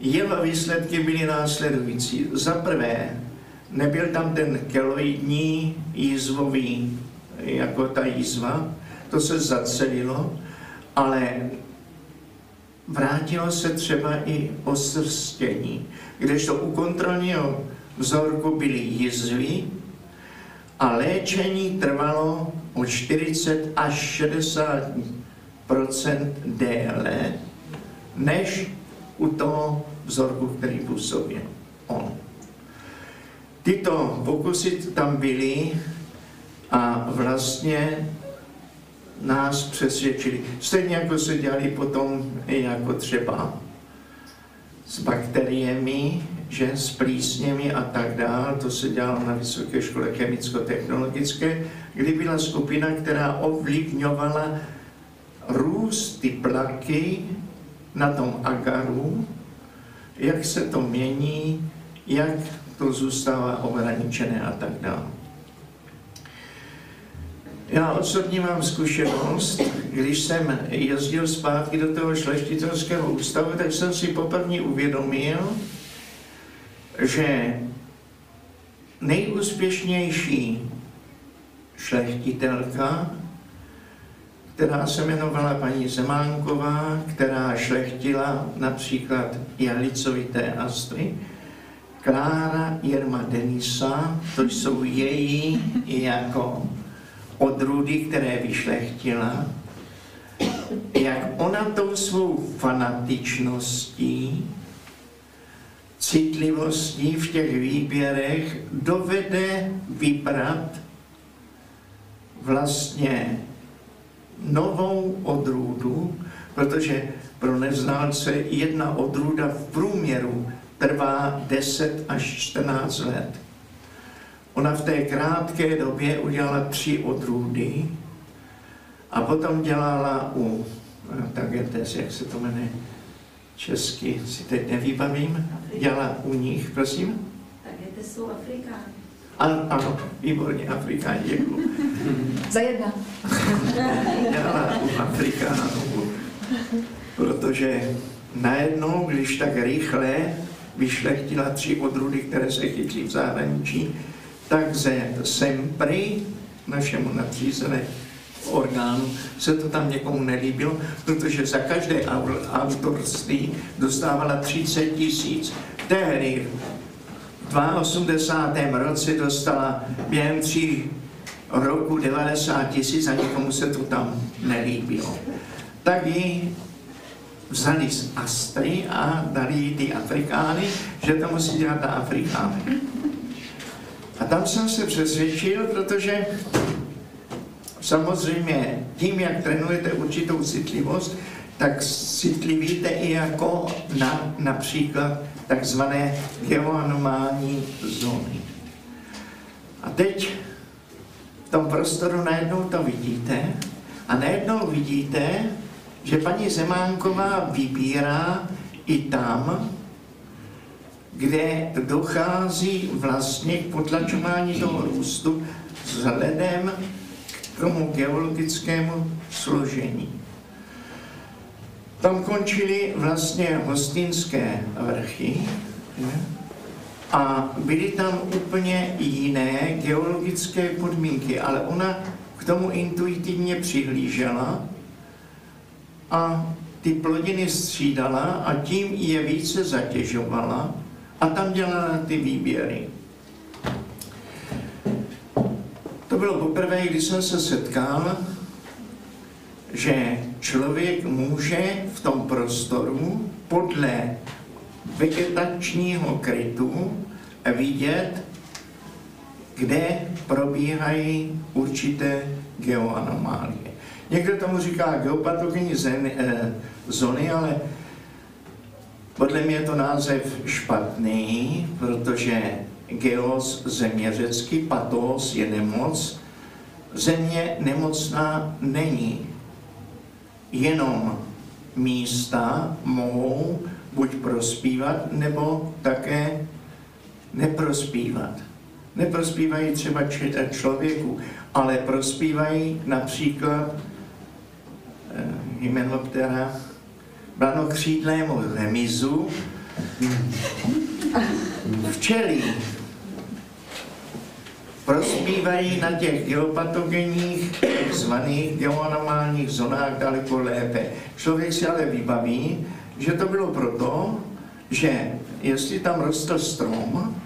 jeho výsledky byly následující. Za prvé, nebyl tam ten keloidní jízvový, jako ta jízva, to se zacelilo, ale vrátilo se třeba i osrstění, kdežto u kontrolního vzorku byly jizvy a léčení trvalo o 40 až 60% déle, než u toho vzorku, který působil on. Tyto pokusy tam byly a vlastně nás přesvědčili. Stejně jako se dělali potom i jako třeba s bakteriemi, že s plísněmi a tak dále, to se dělalo na Vysoké škole chemicko-technologické, kdy byla skupina, která ovlivňovala růst ty plaky na tom agaru, jak se to mění, jak to zůstává ohraničené a tak dále. Já osobně mám zkušenost, když jsem jezdil zpátky do toho šlechtitelského ústavu, tak jsem si poprvé uvědomil, že nejúspěšnější šlechtitelka, která se jmenovala paní Zemánková, která šlechtila například jahlicovité astry, Klára Jirma Denisa, to jsou její jako odrůdy, které vyšlechtila, jak ona tou svou fanatičností, citlivostí v těch výběrech dovede vybrat vlastně novou odrůdu, protože pro neználce jedna odrůda v průměru trvá 10 až 14 let. Ona v té krátké době udělala tři odrůdy a potom dělala u Tagetes, jak se to jmenuje česky, si teď nevybavím, dělala u nich, prosím? Tagetes jsou Afrikáni. Ano, ano, výborně, Afrikáni, děkuji. (laughs) Za jedna. (laughs) dělala u Afrikánů, protože najednou, když tak rychle vyšlechtila tři odrůdy, které se chytly v zahraničí, tak ze Sempry, našemu nadřízené orgánu, se to tam někomu nelíbilo, protože za každé autorství dostávala 30 tisíc. Tehdy v 82. roce dostala během tří roku 90 tisíc a někomu se to tam nelíbilo. Tak ji vzali z Astry a dali ty Afrikány, že to musí dělat ta Afrikány. A tam jsem se přesvědčil, protože samozřejmě tím, jak trénujete určitou citlivost, tak citlivíte i jako na například takzvané geoanomální zóny. A teď v tom prostoru najednou to vidíte a najednou vidíte, že paní Zemánková vybírá i tam, kde dochází vlastně k potlačování toho růstu vzhledem k tomu geologickému složení. Tam končily vlastně hostinské vrchy a byly tam úplně jiné geologické podmínky, ale ona k tomu intuitivně přihlížela a ty plodiny střídala a tím je více zatěžovala a tam dělala ty výběry. To bylo poprvé, kdy jsem se setkal, že člověk může v tom prostoru podle vegetačního krytu vidět, kde probíhají určité geoanomálie. Někdo tomu říká geopatogenní eh, zóny, ale podle mě je to název špatný, protože geos zeměřecky, patos je nemoc, země nemocná není. Jenom místa mohou buď prospívat, nebo také neprospívat. Neprospívají třeba člověku, ale prospívají například hymenoptera eh, blanokřídlému remizu, včelí prospívají na těch geopatogenních, zvaných geoanomálních zónách daleko lépe. Člověk si ale vybaví, že to bylo proto, že jestli tam rostl strom,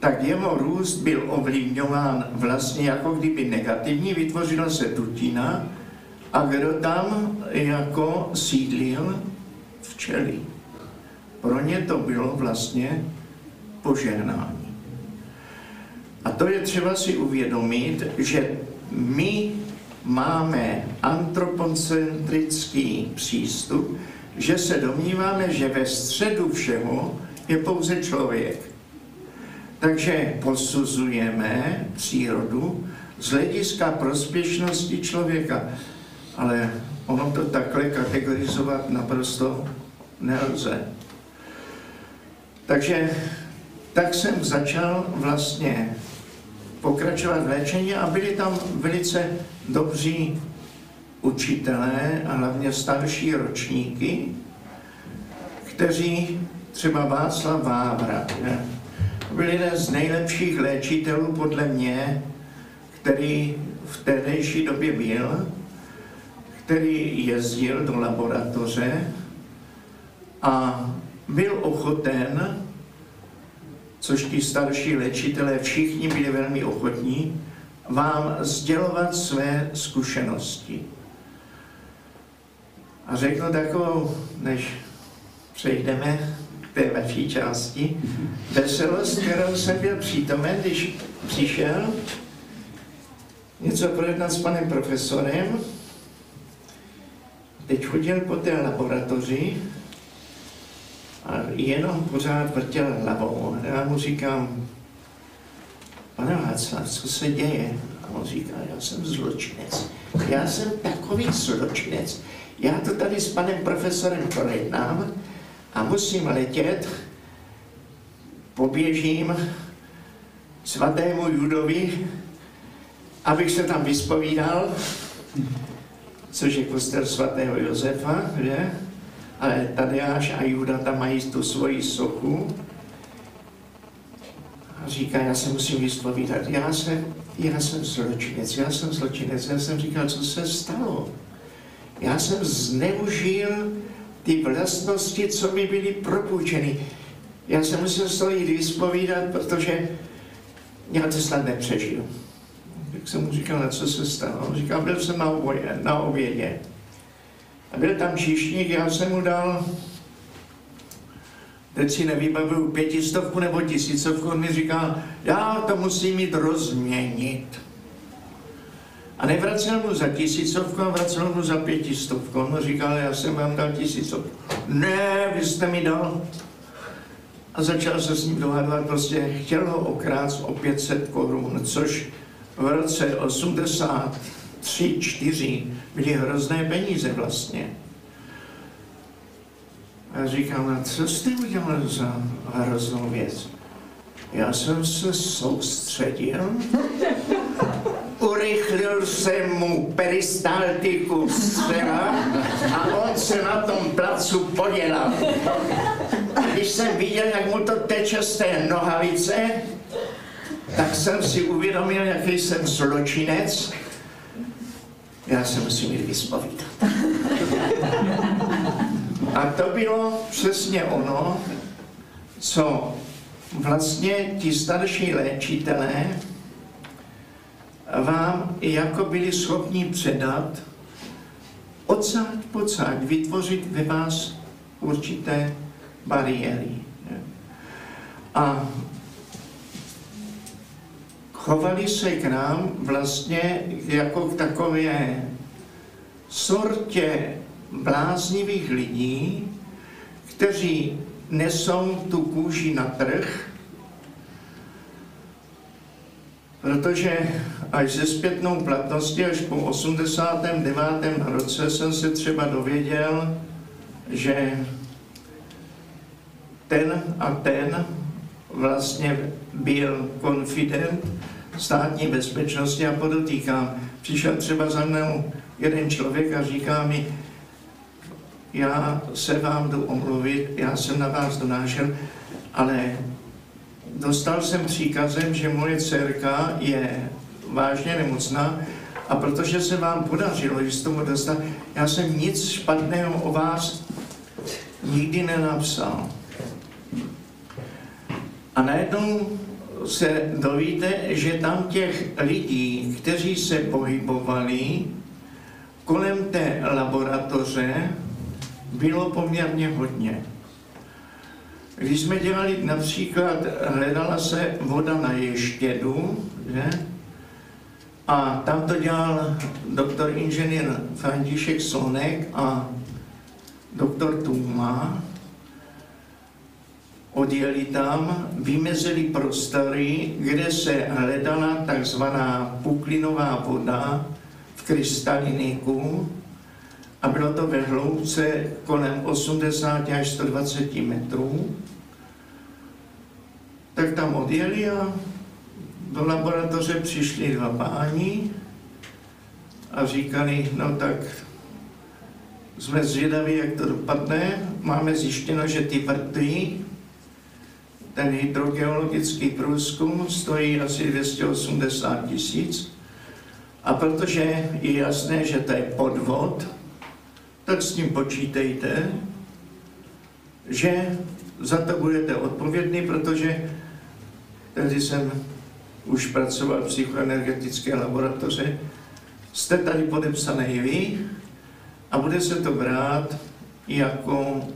tak jeho růst byl ovlivňován vlastně jako kdyby negativní, vytvořila se tutina a kdo tam jako sídlil včely. Pro ně to bylo vlastně požehnání. A to je třeba si uvědomit, že my máme antropocentrický přístup, že se domníváme, že ve středu všeho je pouze člověk. Takže posuzujeme přírodu z hlediska prospěšnosti člověka. Ale ono to takhle kategorizovat naprosto nelze. Takže tak jsem začal vlastně pokračovat v léčení a byli tam velice dobří učitelé a hlavně starší ročníky, kteří třeba Václav Vávra, byl jeden z nejlepších léčitelů podle mě, který v tehdejší době byl, který jezdil do laboratoře a byl ochoten, což ti starší léčitelé všichni byli velmi ochotní, vám sdělovat své zkušenosti. A řeknu takovou, než přejdeme k té vaší části, veselost, kterou jsem byl přítomen, když přišel něco projednat s panem profesorem, teď chodil po té laboratoři a jenom pořád vrtěl hlavou. Já mu říkám, pane Václav, co se děje? A on říká, já jsem zločinec. Já jsem takový zločinec, já to tady s panem profesorem projednám a musím letět, poběžím svatému Judovi, abych se tam vyspovídal, což je kostel svatého Josefa, že? Ale Tadeáš a Juda tam mají tu svoji sochu a říká, já se musím vyspovídat. Já jsem, já jsem zločinec, já jsem zločinec. Já jsem říkal, co se stalo? Já jsem zneužil ty vlastnosti, co mi byly propůjčeny. Já jsem musel z toho jít vyspovídat, protože já to snad nepřežil. Tak jsem mu říkal, na co se stalo. On říkal, byl jsem na, oboje, na obědě. A byl tam číšník, já jsem mu dal, teď si nevybavuju, pětistovku nebo tisícovku, on mi říká, já to musím mít rozměnit. A nevracel mu za tisícovku, a vracel mu za pětistovku. On mu říkal, já jsem vám dal tisícovku. Ne, vy jste mi dal a začal se s ním dohadovat, prostě chtěl ho okrát o 500 korun, což v roce 83, 4 byly hrozné peníze vlastně. A říkám, a co jste udělal za hroznou věc? Já jsem se soustředil, (laughs) urychlil jsem mu peristaltiku střeva a on se na tom placu podělal. A když jsem viděl, jak mu to teče z té nohavice, tak jsem si uvědomil, jaký jsem zločinec. Já se musím jít vyspovídat. A to bylo přesně ono, co vlastně ti starší léčitelé vám jako byli schopni předat, odsáď pocáď, vytvořit ve vás určité bariéry. A chovali se k nám vlastně jako k takové sortě bláznivých lidí, kteří nesou tu kůži na trh, protože až ze zpětnou platností, až po 89. roce jsem se třeba dověděl, že ten a ten vlastně byl konfident státní bezpečnosti a podotýkám, přišel třeba za mnou jeden člověk a říká mi, já se vám jdu omluvit, já jsem na vás donášel, ale dostal jsem příkazem, že moje dcerka je vážně nemocná a protože se vám podařilo, že tomu dostat, já jsem nic špatného o vás nikdy nenapsal. A najednou se dovíte, že tam těch lidí, kteří se pohybovali kolem té laboratoře, bylo poměrně hodně. Když jsme dělali například, hledala se voda na ještědu, že? A tam to dělal doktor inženýr František Slonek a doktor Tuma. Odjeli tam, vymezili prostory, kde se hledala takzvaná puklinová voda v krystaliniku, a bylo to ve hloubce kolem 80 až 120 metrů, tak tam odjeli a do laboratoře přišli dva páni a říkali, no tak jsme zvědaví, jak to dopadne. Máme zjištěno, že ty vrty, ten hydrogeologický průzkum stojí asi 280 tisíc. A protože je jasné, že to je podvod, tak s tím počítejte, že za to budete odpovědný, protože tehdy jsem už pracoval v psychoenergetické laboratoře, jste tady podepsaný vy a bude se to brát jako,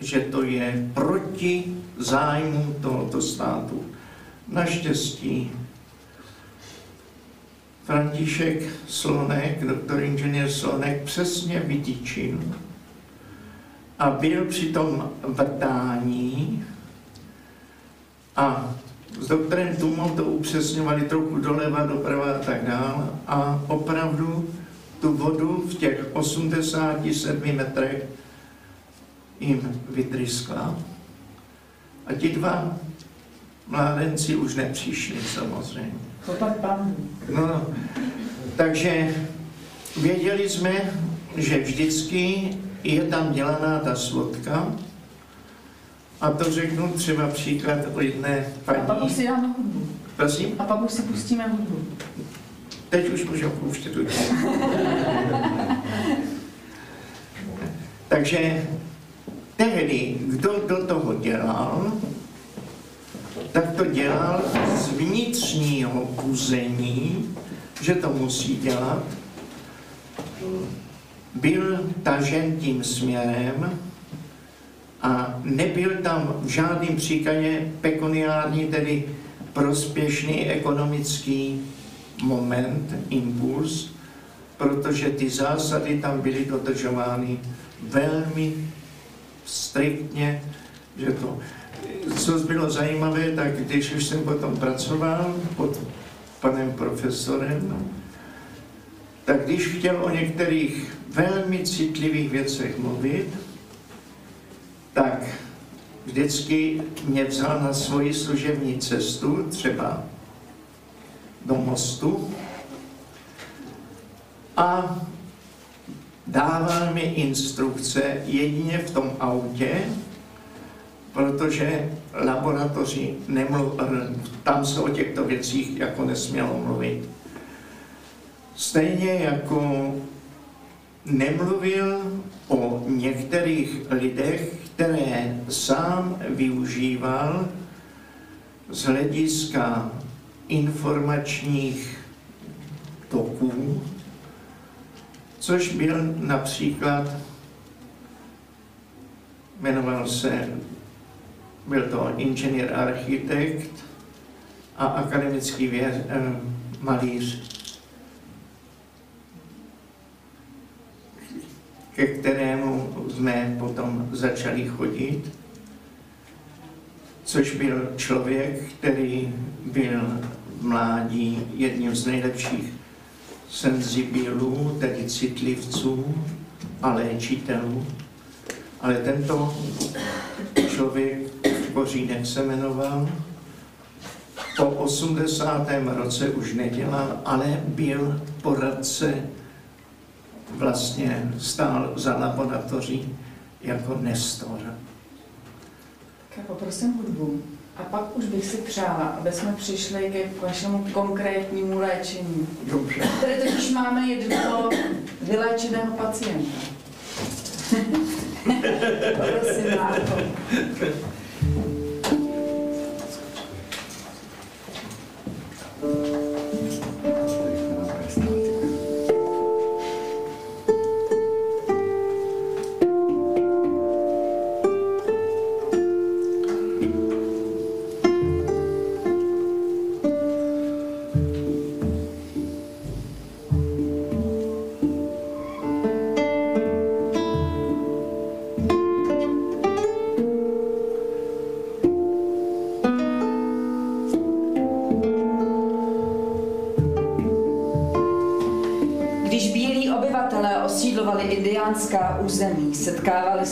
že to je proti zájmu tohoto státu. Naštěstí František Slonek, doktor inženýr Slonek, přesně vytýčil a byl při tom vrtání a s doktorem Tumou to upřesňovali trochu doleva, doprava a tak dále a opravdu tu vodu v těch 87 metrech jim vytryskla. A ti dva mládenci už nepřišli samozřejmě. To tak pan. No, takže věděli jsme, že vždycky je tam dělaná ta svodka. A to řeknu třeba příklad o jedné A pak už paní. si dáme hudbu. Prosím, A pak už si pustíme hudbu. teď už můžu pouštět hudbu. (laughs) Takže tehdy, kdo do toho dělal, tak to dělal z vnitřního puzení, že to musí dělat. Byl tažen tím směrem a nebyl tam v žádném příkladě pekuniární, tedy prospěšný ekonomický moment, impuls, protože ty zásady tam byly dodržovány velmi striktně, že to co bylo zajímavé, tak když už jsem potom pracoval pod panem profesorem, tak když chtěl o některých velmi citlivých věcech mluvit, tak vždycky mě vzal na svoji služební cestu, třeba do mostu, a dával mi instrukce jedině v tom autě, protože laboratoři nemluv, tam se o těchto věcích jako nesmělo mluvit. Stejně jako nemluvil o některých lidech, které sám využíval z hlediska informačních toků, což byl například, jmenoval se, byl to inženýr architekt a akademický věc, eh, malíř, ke kterému jsme potom začali chodit, což byl člověk, který byl v mládí jedním z nejlepších senzibilů, tedy citlivců a léčitelů. Ale tento člověk, Kořínek se jmenoval, po 80. roce už nedělal, ale byl poradce, vlastně stál za laboratoří jako Nestor. Tak poprosím hudbu. A pak už bych si přála, aby jsme přišli k vašemu konkrétnímu léčení. Dobře. Tady totiž máme jednoho vyléčeného pacienta. (laughs) Prosím, Márko.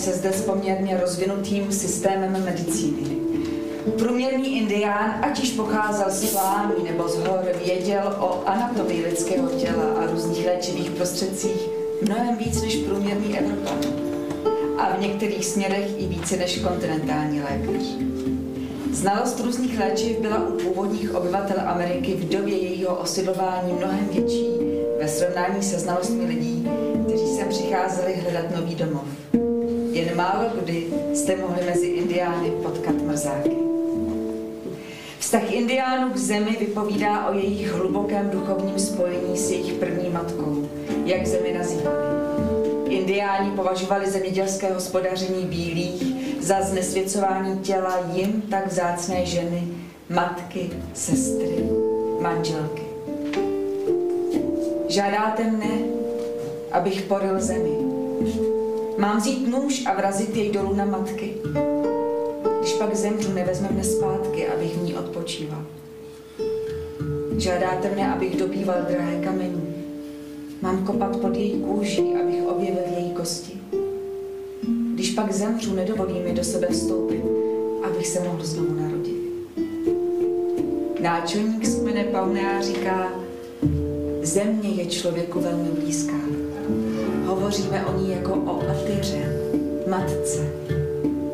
Se zde s poměrně rozvinutým systémem medicíny. Průměrný indián, ať již pocházel z plání nebo z hor, věděl o anatomii lidského těla a různých léčivých prostředcích mnohem víc než průměrný Evropan. A v některých směrech i více než kontinentální lékař. Znalost různých léčiv byla u původních obyvatel Ameriky v době jejího osidlování mnohem větší ve srovnání se znalostmi lidí, kteří sem přicházeli hledat nový domov. Jen málo kdy jste mohli mezi indiány potkat mrzáky. Vztah indiánů k zemi vypovídá o jejich hlubokém duchovním spojení s jejich první matkou, jak zemi nazývali. Indiáni považovali zemědělské hospodaření bílých za znesvěcování těla jim tak zácné ženy, matky, sestry, manželky. Žádáte mne, abych poril zemi. Mám vzít nůž a vrazit jej dolů na matky. Když pak zemřu, nevezme mne zpátky, abych v ní odpočíval. Žádáte mne, abych dobýval drahé kamení. Mám kopat pod její kůži, abych objevil její kosti. Když pak zemřu, nedovolí mi do sebe vstoupit, abych se mohl znovu narodit. Náčelník z kmene Paunea říká, země je člověku velmi blízká. Hovoříme o ní jako o atyře, matce,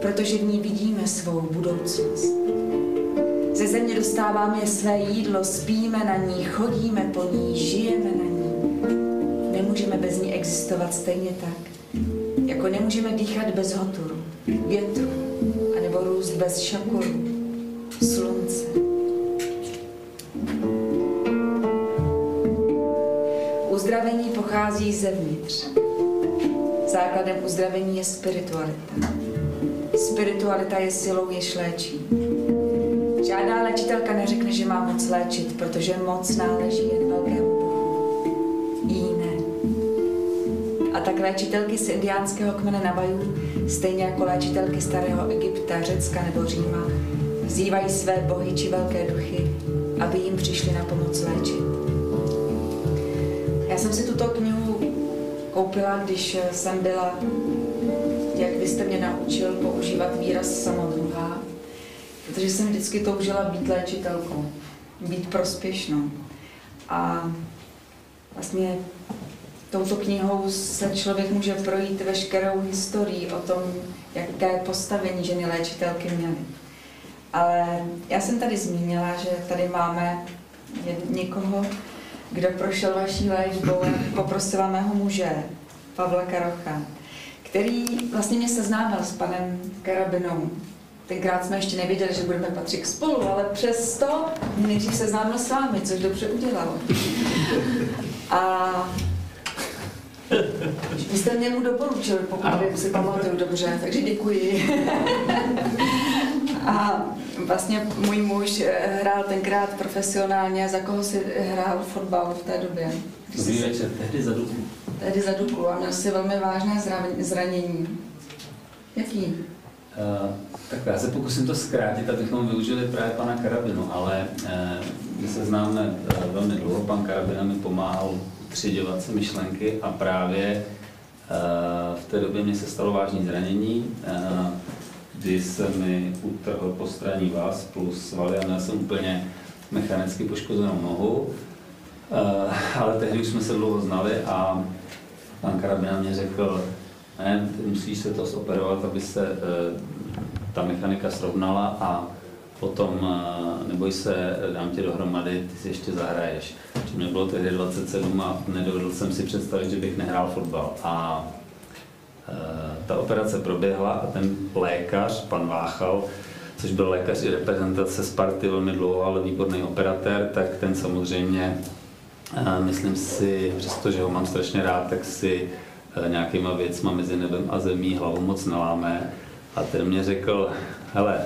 protože v ní vidíme svou budoucnost. Ze země dostáváme své jídlo, spíme na ní, chodíme po ní, žijeme na ní. Nemůžeme bez ní existovat stejně tak, jako nemůžeme dýchat bez hoturu, větru, anebo růst bez šakuru, slunce. Uzdravení pochází zevnitř. Základem uzdravení je spiritualita. Spiritualita je silou, jež léčí. Žádná léčitelka neřekne, že má moc léčit, protože moc náleží jen velkému. Jí ne. A tak léčitelky z indiánského kmene Navajů, stejně jako léčitelky starého Egypta, Řecka nebo Říma, vzývají své bohy či velké duchy, aby jim přišli na pomoc léčit. Já jsem si tuto knihu koupila, když jsem byla, jak vy jste mě naučil, používat výraz samodruhá, protože jsem vždycky toužila být léčitelkou, být prospěšnou. A vlastně touto knihou se člověk může projít veškerou historii o tom, jaké postavení ženy léčitelky měly. Ale já jsem tady zmínila, že tady máme někoho, kdo prošel vaší léčbou, poprosila mého muže, Pavla Karocha, který vlastně mě seznámil s panem Karabinou. Tenkrát jsme ještě nevěděli, že budeme patřit spolu, ale přesto nejdřív seznámil s vámi, což dobře udělal. A vy jste mě mu doporučili, pokud si pamatuju dobře, takže děkuji. A vlastně můj muž eh, hrál tenkrát profesionálně, za koho si hrál fotbal v té době? Dobrý večer, tehdy za Duklu. Tehdy za Duklu a měl si velmi vážné zranění. Jaký? Uh, tak já se pokusím to zkrátit, abychom využili právě pana Karabinu, ale uh, my se známe uh, velmi dlouho, pan Karabina mi pomáhal utřiďovat se myšlenky a právě uh, v té době mě se stalo vážné zranění. Kdy se mi utrhl postraní vás plus svaly a měl jsem úplně mechanicky poškozenou nohu. Uh, ale tehdy už jsme se dlouho znali a pan Karabina mě řekl, ne, ty musíš se to zoperovat, aby se uh, ta mechanika srovnala a potom, uh, neboj se, dám tě dohromady, ty si ještě zahraješ. Mě bylo tehdy 27 a nedovedl jsem si představit, že bych nehrál fotbal. A Eh, ta operace proběhla a ten lékař, pan Váchal, což byl lékař i reprezentace Sparty velmi dlouho, ale výborný operatér, tak ten samozřejmě, eh, myslím si, přestože ho mám strašně rád, tak si eh, nějakýma věcma mezi nebem a zemí hlavu moc neláme. A ten mě řekl, hele,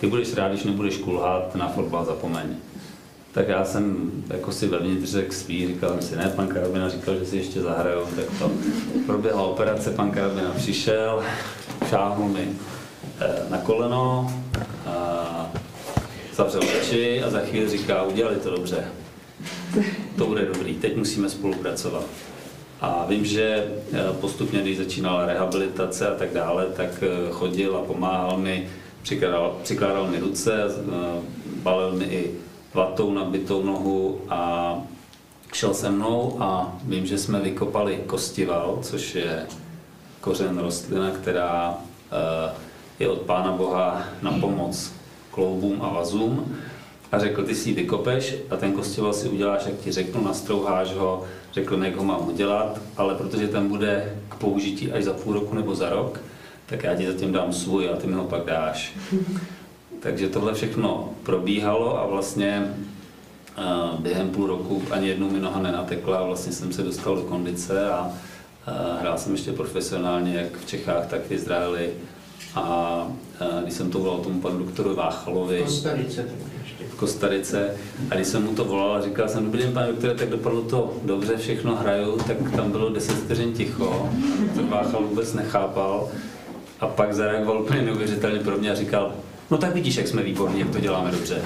ty budeš rád, když nebudeš kulhat, na fotbal zapomeň. Tak já jsem jako si vevnitř řekl svý, říkal jsem si, ne, pan Karabina říkal, že si ještě zahrajou, tak to proběhla operace, pan Karabina přišel, šáhnul mi eh, na koleno, a zavřel oči a za chvíli říká, udělali to dobře. To bude dobrý, teď musíme spolupracovat. A vím, že eh, postupně, když začínala rehabilitace a tak dále, tak eh, chodil a pomáhal mi, přikládal, přikládal mi ruce, balil mi i vatou nabitou nohu a šel se mnou a vím, že jsme vykopali kostival, což je kořen rostlina, která eh, je od Pána Boha na pomoc kloubům a vazům a řekl, ty si ji vykopeš a ten kostival si uděláš, jak ti řeknu, nastrouháš ho, řekl, jak ho mám udělat, ale protože ten bude k použití až za půl roku nebo za rok, tak já ti zatím dám svůj a ty mi ho pak dáš. Takže tohle všechno probíhalo a vlastně během půl roku ani jednou mi noha nenatekla vlastně jsem se dostal do kondice a hrál jsem ještě profesionálně jak v Čechách, tak v Izraeli. A když jsem to volal tomu panu doktoru Váchalovi, Kostarice, v Kostarice, a když jsem mu to volal a říkal jsem, dobrý den, pane doktore, tak dopadlo to dobře, všechno hraju, tak tam bylo 10 vteřin ticho, to Váchal vůbec nechápal. A pak zareagoval úplně neuvěřitelně pro mě a říkal, No tak vidíš, jak jsme výborní, jak to děláme dobře.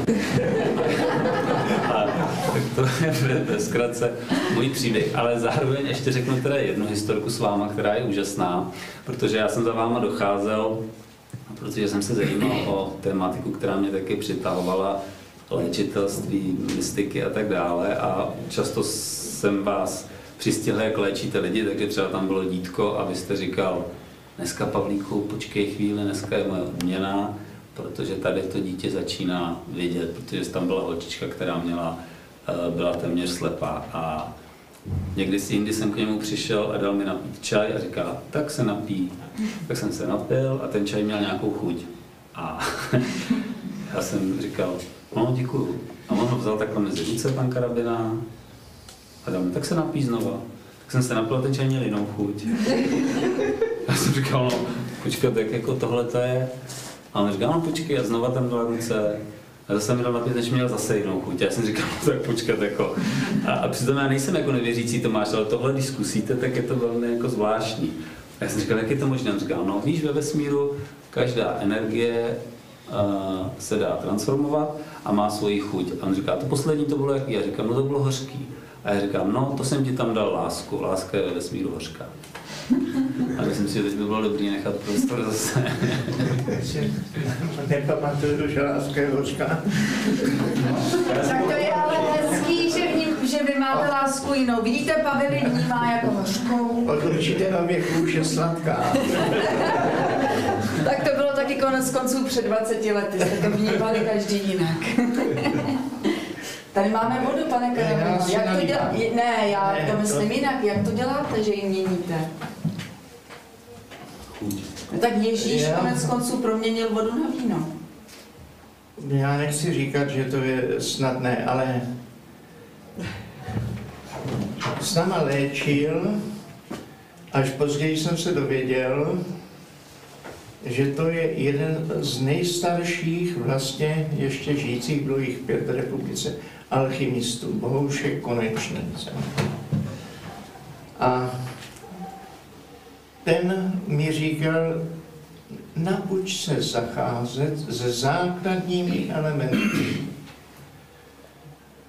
a, tak to je ve zkratce můj příběh, ale zároveň ještě řeknu teda jednu historku s váma, která je úžasná, protože já jsem za váma docházel, protože jsem se zajímal o tématiku, která mě taky přitahovala, léčitelství, mystiky a tak dále. A často jsem vás přistihl, jak léčíte lidi, takže třeba tam bylo dítko a vy jste říkal, dneska Pavlíku, počkej chvíli, dneska je moje odměna, protože tady to dítě začíná vidět, protože tam byla holčička, která měla, eh, byla téměř slepá a někdy si jindy jsem k němu přišel a dal mi napít čaj a říká, tak se napí. Tak jsem se napil a ten čaj měl nějakou chuť. A (laughs) já jsem říkal, no děkuju. A on ho vzal takhle mezi ruce, pan Karabina, a dal mi, tak se napí znova. Tak jsem se napil a ten čaj měl jinou chuť. (laughs) Já jsem říkal, no počkat, tak jako tohle to je a on říká, no počkej, a znova tam dala ruce. A zase mi dal napít, než měl zase jinou chuť. Já jsem říkal, no, tak počkat, jako. A, a přitom já nejsem jako nevěřící Tomáš, ale tohle, když zkusíte, tak je to velmi jako zvláštní. A já jsem říkal, jak je to možné? Říkal, no víš, ve vesmíru každá energie uh, se dá transformovat a má svoji chuť. A on říká, to poslední to bylo jaký? Já říkám, no to bylo hořký. A já říkám, no to jsem ti tam dal lásku, láska je ve vesmíru hořká. A myslím si, že by bylo dobré nechat prostor zase. (laughs) Nepamatuju, že láska je hořká. Tak to je ale hezký, že, v ní, že vy máte lásku jinou. Vidíte, Pavel ji vnímá jako hořkou. Od určitého věku už je sladká. Tak to bylo taky konec konců před 20 lety, jste to vnímali každý jinak. (laughs) Tady máme vodu, pane Karabino. Jak to dělá... Ne, já Ne, to myslím to- jinak. Jak to děláte, že ji měníte? No tak Ježíš Já- konec konců proměnil vodu na víno. Já nechci říkat, že to je snadné, ale s náma léčil, až později jsem se dověděl, že to je jeden z nejstarších vlastně ještě žijících, jich pět v republice, alchymistů, Bohoušek Konečný. A ten mi říkal, nauč se zacházet se základními elementy,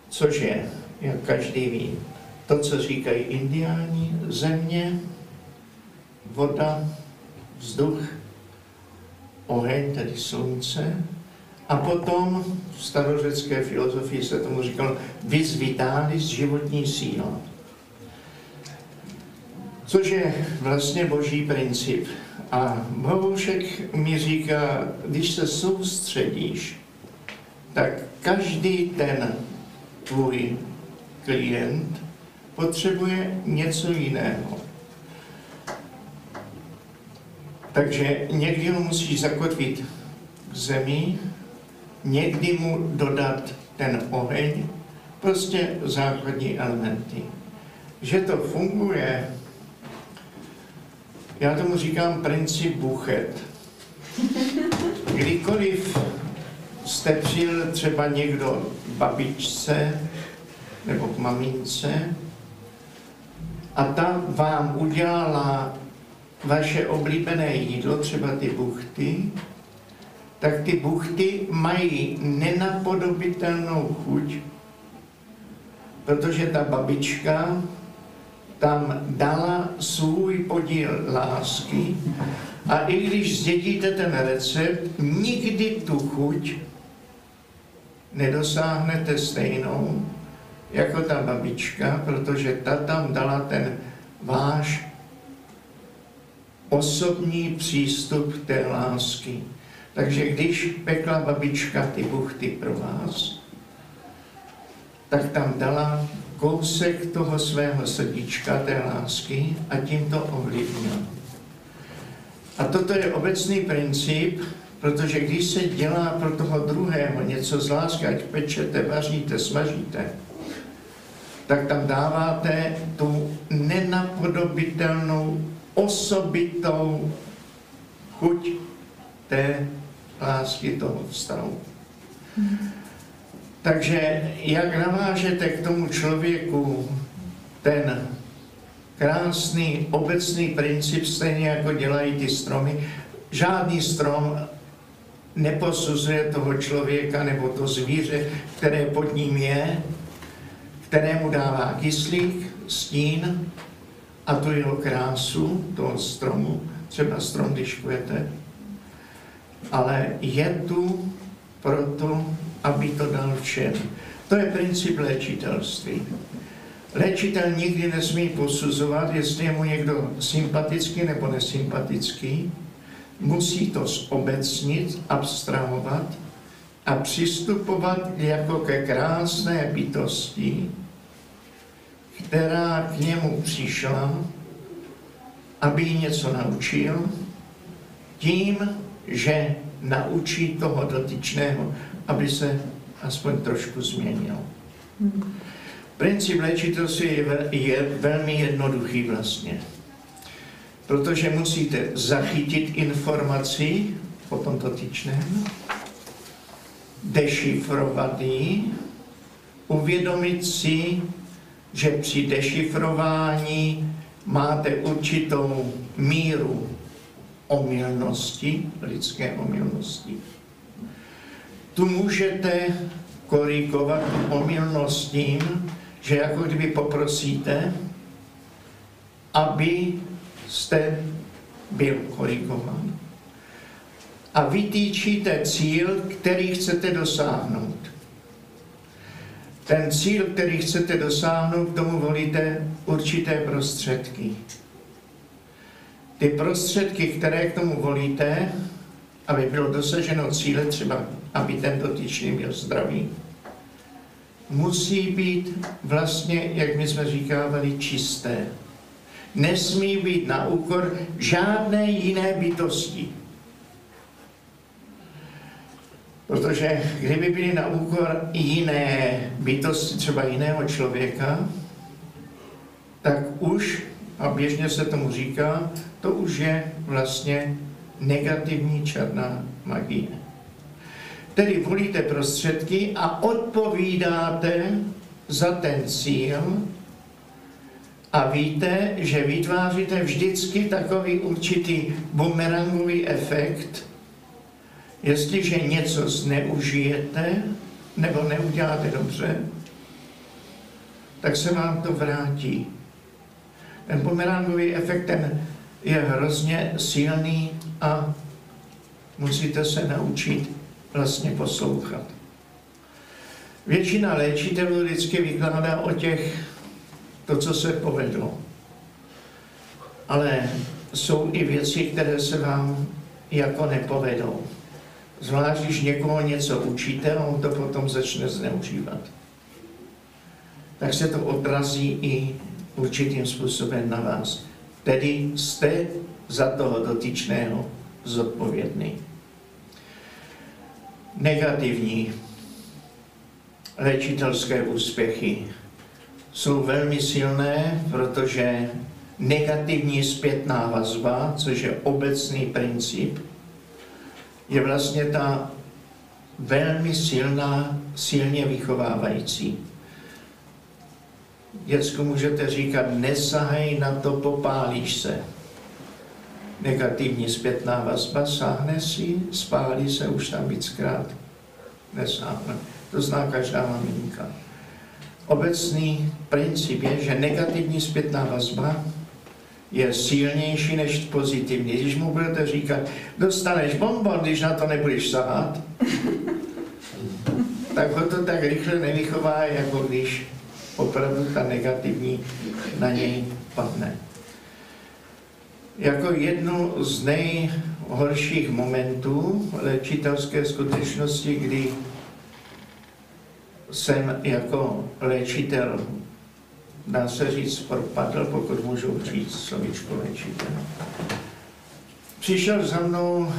což je, jak každý ví, to, co říkají indiáni, země, voda, vzduch, oheň, tedy slunce, a potom v starořecké filozofii se tomu říkalo vis vitalis, životní síla. Což je vlastně boží princip. A Bohušek mi říká, když se soustředíš, tak každý ten tvůj klient potřebuje něco jiného. Takže někdy ho musíš zakotvit k zemi, někdy mu dodat ten oheň, prostě základní elementy. Že to funguje, já tomu říkám princip buchet. (laughs) Kdykoliv jste přijel třeba někdo k babičce nebo k mamince a ta vám udělala vaše oblíbené jídlo, třeba ty buchty, tak ty buchty mají nenapodobitelnou chuť, protože ta babička tam dala svůj podíl lásky a i když zdědíte ten recept, nikdy tu chuť nedosáhnete stejnou jako ta babička, protože ta tam dala ten váš osobní přístup té lásky. Takže když pekla babička ty buchty pro vás, tak tam dala kousek toho svého srdíčka, té lásky a tím to ovlivnila. A toto je obecný princip, protože když se dělá pro toho druhého něco z lásky, ať pečete, vaříte, smažíte, tak tam dáváte tu nenapodobitelnou, osobitou chuť té lásky toho vztahu. Takže jak navážete k tomu člověku ten krásný obecný princip, stejně jako dělají ty stromy, žádný strom neposuzuje toho člověka nebo to zvíře, které pod ním je, kterému dává kyslík, stín a tu jeho krásu toho stromu, třeba strom, když kvete, ale je tu proto, aby to dal všem. To je princip léčitelství. Léčitel nikdy nesmí posuzovat, jestli je mu někdo sympatický nebo nesympatický. Musí to zobecnit, abstrahovat a přistupovat jako ke krásné bytosti, která k němu přišla, aby ji něco naučil, tím, že naučí toho dotyčného, aby se aspoň trošku změnil. Princip léčitelství je, ve- je velmi jednoduchý vlastně. Protože musíte zachytit informaci o tom dotyčném, dešifrovat ji, uvědomit si, že při dešifrování máte určitou míru omylnosti, lidské omylnosti. Tu můžete korigovat omylnost tím, že jako kdyby poprosíte, aby jste byl korigován. A vytýčíte cíl, který chcete dosáhnout. Ten cíl, který chcete dosáhnout, k tomu volíte určité prostředky. Ty prostředky, které k tomu volíte, aby bylo dosaženo cíle, třeba aby ten dotyčný byl zdravý, musí být vlastně, jak my jsme říkávali, čisté. Nesmí být na úkor žádné jiné bytosti. Protože kdyby byly na úkor jiné bytosti, třeba jiného člověka, tak už, a běžně se tomu říká, to už je vlastně negativní černá magie. Tedy volíte prostředky a odpovídáte za ten cíl a víte, že vytváříte vždycky takový určitý bumerangový efekt, jestliže něco zneužijete nebo neuděláte dobře, tak se vám to vrátí. Ten bumerangový efekt ten je hrozně silný a musíte se naučit vlastně poslouchat. Většina léčitelů vždycky vykládá o těch, to, co se povedlo. Ale jsou i věci, které se vám jako nepovedou. Zvlášť, když někoho něco učíte on to potom začne zneužívat. Tak se to odrazí i určitým způsobem na vás. Tedy jste za toho dotyčného zodpovědný. Negativní léčitelské úspěchy jsou velmi silné, protože negativní zpětná vazba, což je obecný princip, je vlastně ta velmi silná, silně vychovávající. Děcku můžete říkat, nesahej na to, popálíš se. Negativní zpětná vazba, sáhne si, spálí se už tam víckrát, nesáhne. To zná každá maminka. Obecný princip je, že negativní zpětná vazba je silnější než pozitivní. Když mu budete říkat, dostaneš bonbon, když na to nebudeš sahat, tak ho to tak rychle nevychová, jako když opravdu ta negativní na něj padne. Jako jednu z nejhorších momentů léčitelské skutečnosti, kdy jsem jako léčitel, dá se říct, propadl, pokud můžu říct slovíčko léčitel. Přišel za mnou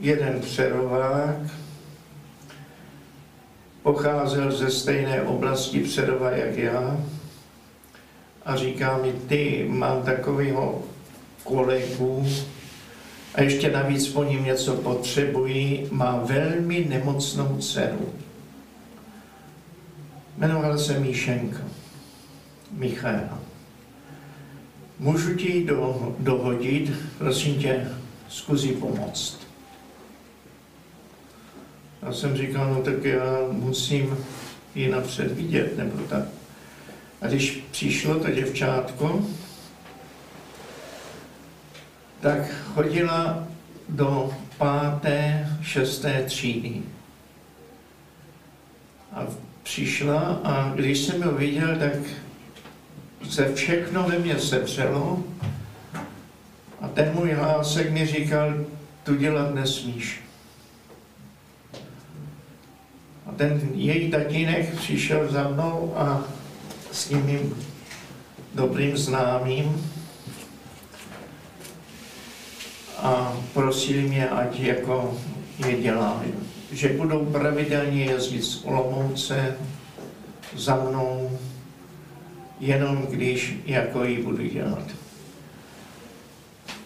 jeden přerovák, pocházel ze stejné oblasti Přerova jak já a říká mi, ty, mám takového kolegu a ještě navíc po ním něco potřebují, má velmi nemocnou dceru. Jmenovala se Míšenka, Michaela. Můžu ti do, dohodit, prosím tě, zkusí pomoct. Já jsem říkal, no tak já musím ji napřed vidět, nebo tak. A když přišlo to děvčátko, tak chodila do páté, šesté třídy. A přišla a když jsem ho viděl, tak se všechno ve mně sevřelo a ten můj hlásek mi říkal, tu dělat nesmíš. A ten její tatínek přišel za mnou a s mým dobrým známým a prosili mě, ať jako je dělali. Že budou pravidelně jezdit z Olomouce za mnou, jenom když jako ji budu dělat.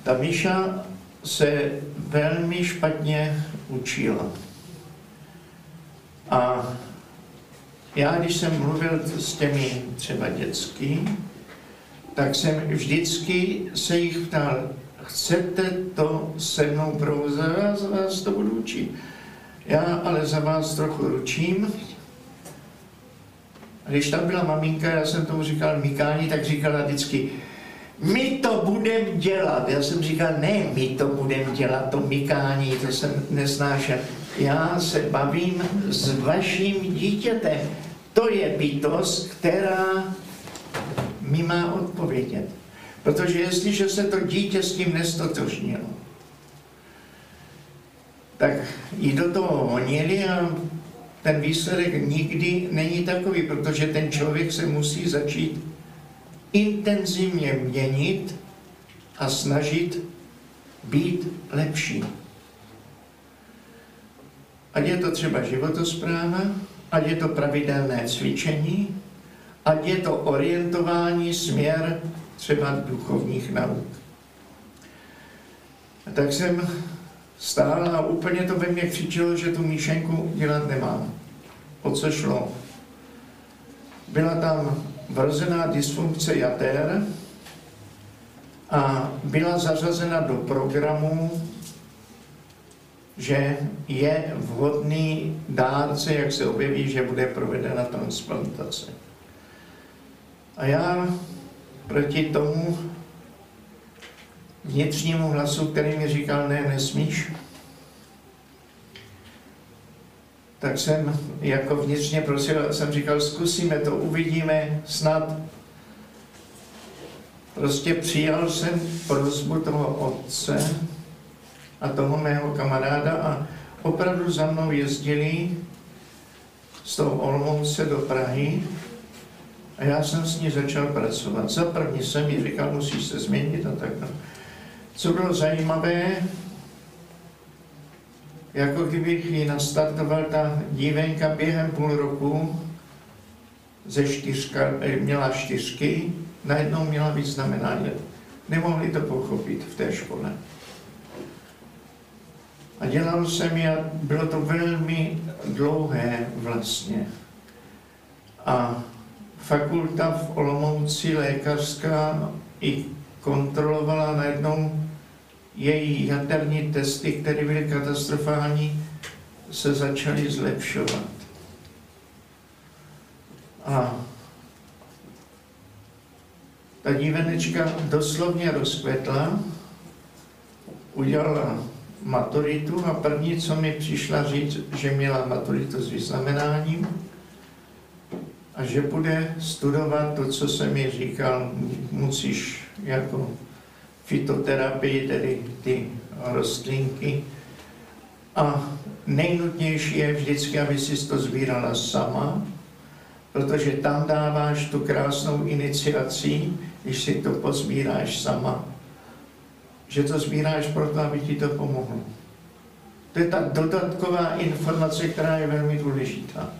Ta Míša se velmi špatně učila A já, když jsem mluvil s těmi třeba dětsky, tak jsem vždycky se jich ptal, chcete to se mnou provozovat, já za vás to budu učit. Já ale za vás trochu ručím. A když tam byla maminka, já jsem tomu říkal Mikání, tak říkala vždycky, my to budem dělat. Já jsem říkal, ne, my to budem dělat, to mykání, to jsem nesnášel. Já se bavím s vaším dítětem. To je bytost, která mi má odpovědět. Protože jestliže se to dítě s tím nestotožnilo, tak i do toho honili a ten výsledek nikdy není takový, protože ten člověk se musí začít intenzivně měnit a snažit být lepší. Ať je to třeba životospráva, ať je to pravidelné cvičení, ať je to orientování směr třeba duchovních nauk. Tak jsem stál a úplně to ve mně křičelo, že tu míšenku dělat nemám. O co šlo? Byla tam vrozená dysfunkce jater a byla zařazena do programu, že je vhodný dárce, jak se objeví, že bude provedena transplantace. A já proti tomu vnitřnímu hlasu, který mi říkal, ne, nesmíš, tak jsem jako vnitřně prosil, jsem říkal, zkusíme to, uvidíme, snad. Prostě přijal jsem prozbu toho otce a toho mého kamaráda a opravdu za mnou jezdili z toho Olomouce do Prahy a já jsem s ní začal pracovat. Za první jsem jí říkal, musíš se změnit a tak. Co bylo zajímavé, jako kdybych ji nastartoval, ta dívenka během půl roku ze čtyřka, eh, měla čtyřky, najednou měla vyznamenání. Nemohli to pochopit v té škole. A dělal jsem a bylo to velmi dlouhé vlastně. A fakulta v Olomouci lékařská i kontrolovala najednou její jaterní testy, které byly katastrofální, se začaly zlepšovat. A ta dívenečka doslovně rozkvetla, udělala maturitu a první, co mi přišla říct, že měla maturitu s vyznamenáním a že bude studovat to, co jsem mi říkal, musíš jako fitoterapii, tedy ty rostlinky. A nejnutnější je vždycky, aby si to sbírala sama, protože tam dáváš tu krásnou iniciaci, když si to pozbíráš sama, že to sbíráš proto, aby ti to pomohlo. To je ta dodatková informace, která je velmi důležitá.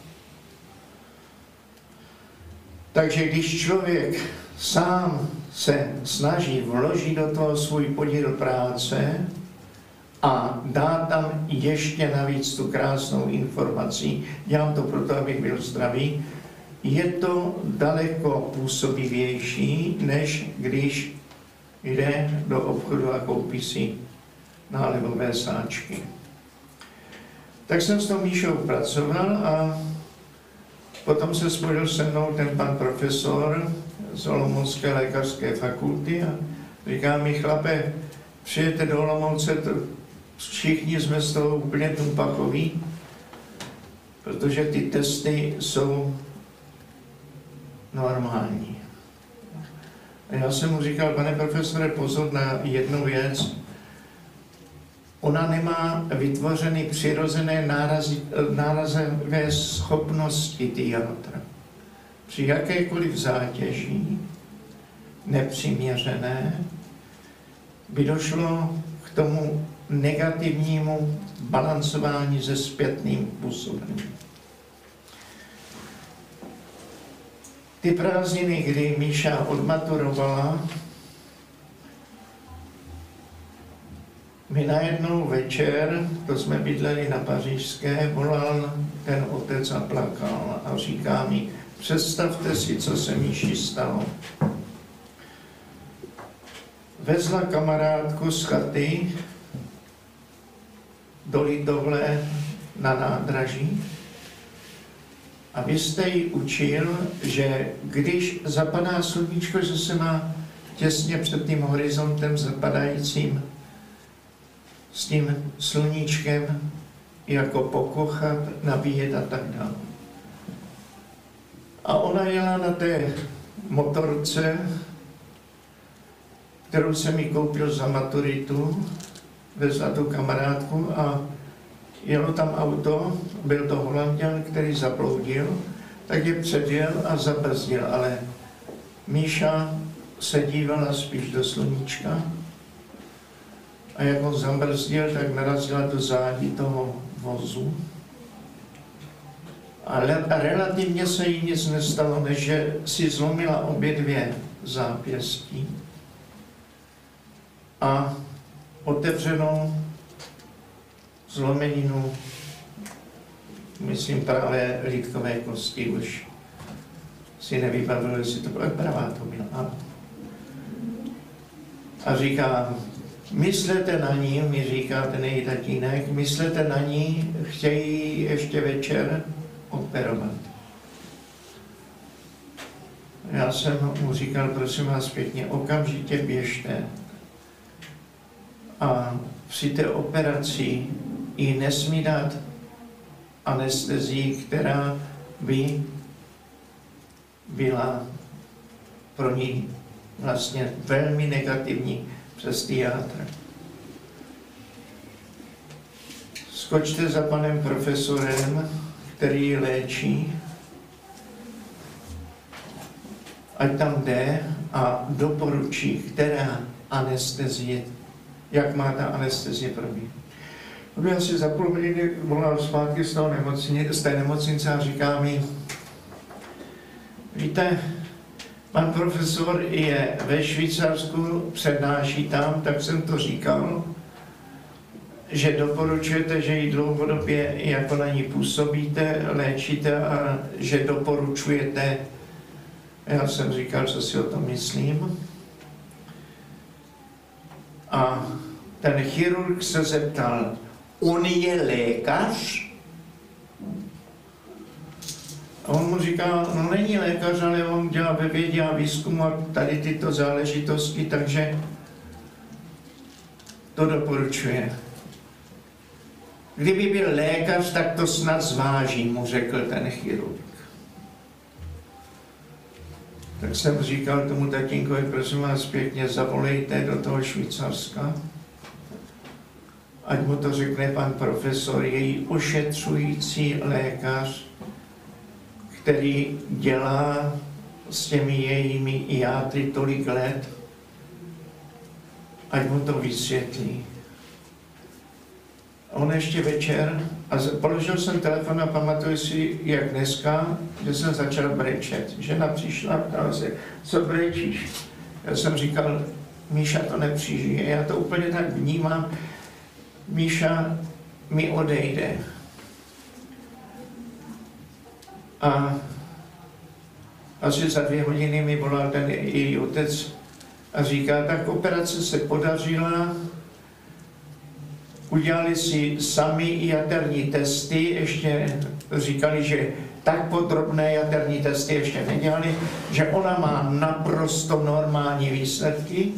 Takže když člověk sám se snaží vložit do toho svůj podíl práce a dá tam ještě navíc tu krásnou informaci, dělám to proto, abych byl zdravý, je to daleko působivější, než když jde do obchodu a koupí si nálivové sáčky. Tak jsem s tou Míšou pracoval a potom se spojil se mnou ten pan profesor, z Olomoucké lékařské fakulty a říká mi, chlape, přijete do Olomouce, to všichni jsme z toho úplně tumpachoví, protože ty testy jsou normální. A já jsem mu říkal, pane profesore, pozor na jednu věc. Ona nemá vytvořeny přirozené nárazy, nárazové schopnosti ty jatra při jakékoliv zátěži nepřiměřené by došlo k tomu negativnímu balancování se zpětným působením. Ty prázdniny, kdy Míša odmaturovala, mi najednou večer, to jsme bydleli na Pařížské, volal ten otec a plakal a říká mi, představte si, co se Míši stalo. Vezla kamarádku z chaty do Lidovle na nádraží a vy jste ji učil, že když zapadá sluníčko, že se má těsně před tím horizontem zapadajícím s tím sluníčkem jako pokochat, nabíjet a tak dále. A ona jela na té motorce, kterou jsem mi koupil za maturitu, vezla tu kamarádku a jelo tam auto, byl to holanděn, který zabloudil, tak je předjel a zabrzdil, ale Míša se dívala spíš do sluníčka a jak ho zabrzdil, tak narazila do zádí toho vozu. Ale a relativně se jí nic nestalo, než že si zlomila obě dvě zápěstí a otevřenou zlomeninu, myslím právě lítkové kosti, už si nevybavil, jestli to byla pravá to byla. A, a říká, myslete na ní, mi říká ten její tatínek, myslete na ní, chtějí ještě večer operovat. Já jsem mu říkal, prosím vás pěkně, okamžitě běžte a při té operaci ji nesmí dát anestezii, která by byla pro ní vlastně velmi negativní přes teatr. Skočte za panem profesorem, který léčí, ať tam jde a doporučí, která anestezie, jak má ta anestezie probíhat. On asi za půl hodiny volal zpátky z, toho nemocni, z té nemocnice a říká mi, víte, pan profesor je ve Švýcarsku, přednáší tam, tak jsem to říkal, že doporučujete, že ji dlouhodobě jako na ní působíte, léčíte a že doporučujete. Já jsem říkal, co si o tom myslím. A ten chirurg se zeptal, on je lékař? A on mu říká, no není lékař, ale on dělá ve vědě a výzkumu a tady tyto záležitosti, takže to doporučuje. Kdyby byl lékař, tak to snad zváží, mu řekl ten chirurg. Tak jsem říkal tomu tatínkovi, prosím vás pěkně, zavolejte do toho Švýcarska, ať mu to řekne pan profesor, její ošetřující lékař, který dělá s těmi jejími játry tolik let, ať mu to vysvětlí. On ještě večer, a položil jsem telefon a pamatuju si, jak dneska, že jsem začal brečet. Žena přišla a ptala se, co brečíš? Já jsem říkal, Míša to nepřižije. Já to úplně tak vnímám. Míša mi odejde. A asi za dvě hodiny mi volal ten její otec a říká, tak operace se podařila, udělali si sami jaterní testy, ještě říkali, že tak podrobné jaterní testy ještě nedělali, že ona má naprosto normální výsledky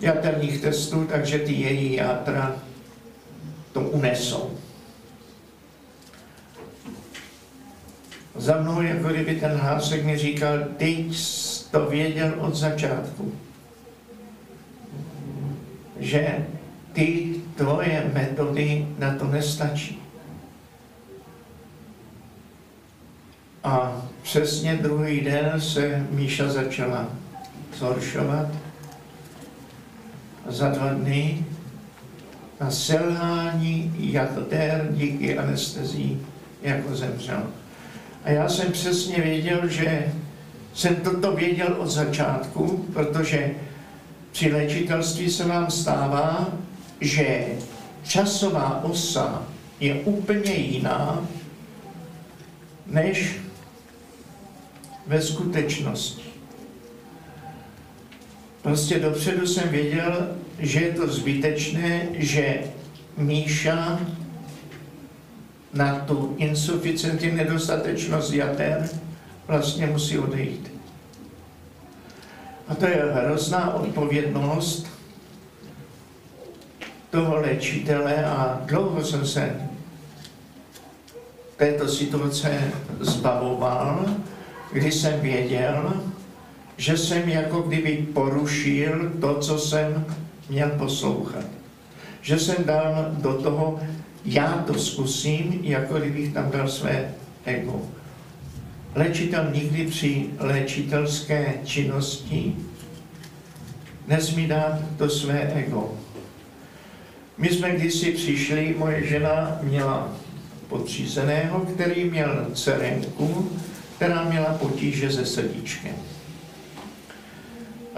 jaterních testů, takže ty její játra to unesou. Za mnou, jako kdyby ten hlásek mi říkal, teď to věděl od začátku, že ty tvoje metody na to nestačí. A přesně druhý den se Míša začala zhoršovat. Za dva dny na selhání jater díky anestezii jako zemřel. A já jsem přesně věděl, že jsem toto věděl od začátku, protože při léčitelství se nám stává, že časová osa je úplně jiná než ve skutečnosti. Prostě dopředu jsem věděl, že je to zbytečné, že Míša na tu insuficienci, nedostatečnost jater vlastně musí odejít. A to je hrozná odpovědnost toho léčitele a dlouho jsem se této situace zbavoval, kdy jsem věděl, že jsem jako kdyby porušil to, co jsem měl poslouchat. Že jsem dal do toho, já to zkusím, jako kdybych tam dal své ego. Léčitel nikdy při léčitelské činnosti nesmí dát to své ego. My jsme kdysi přišli, moje žena měla podřízeného, který měl dcerenku, která měla potíže se srdíčkem.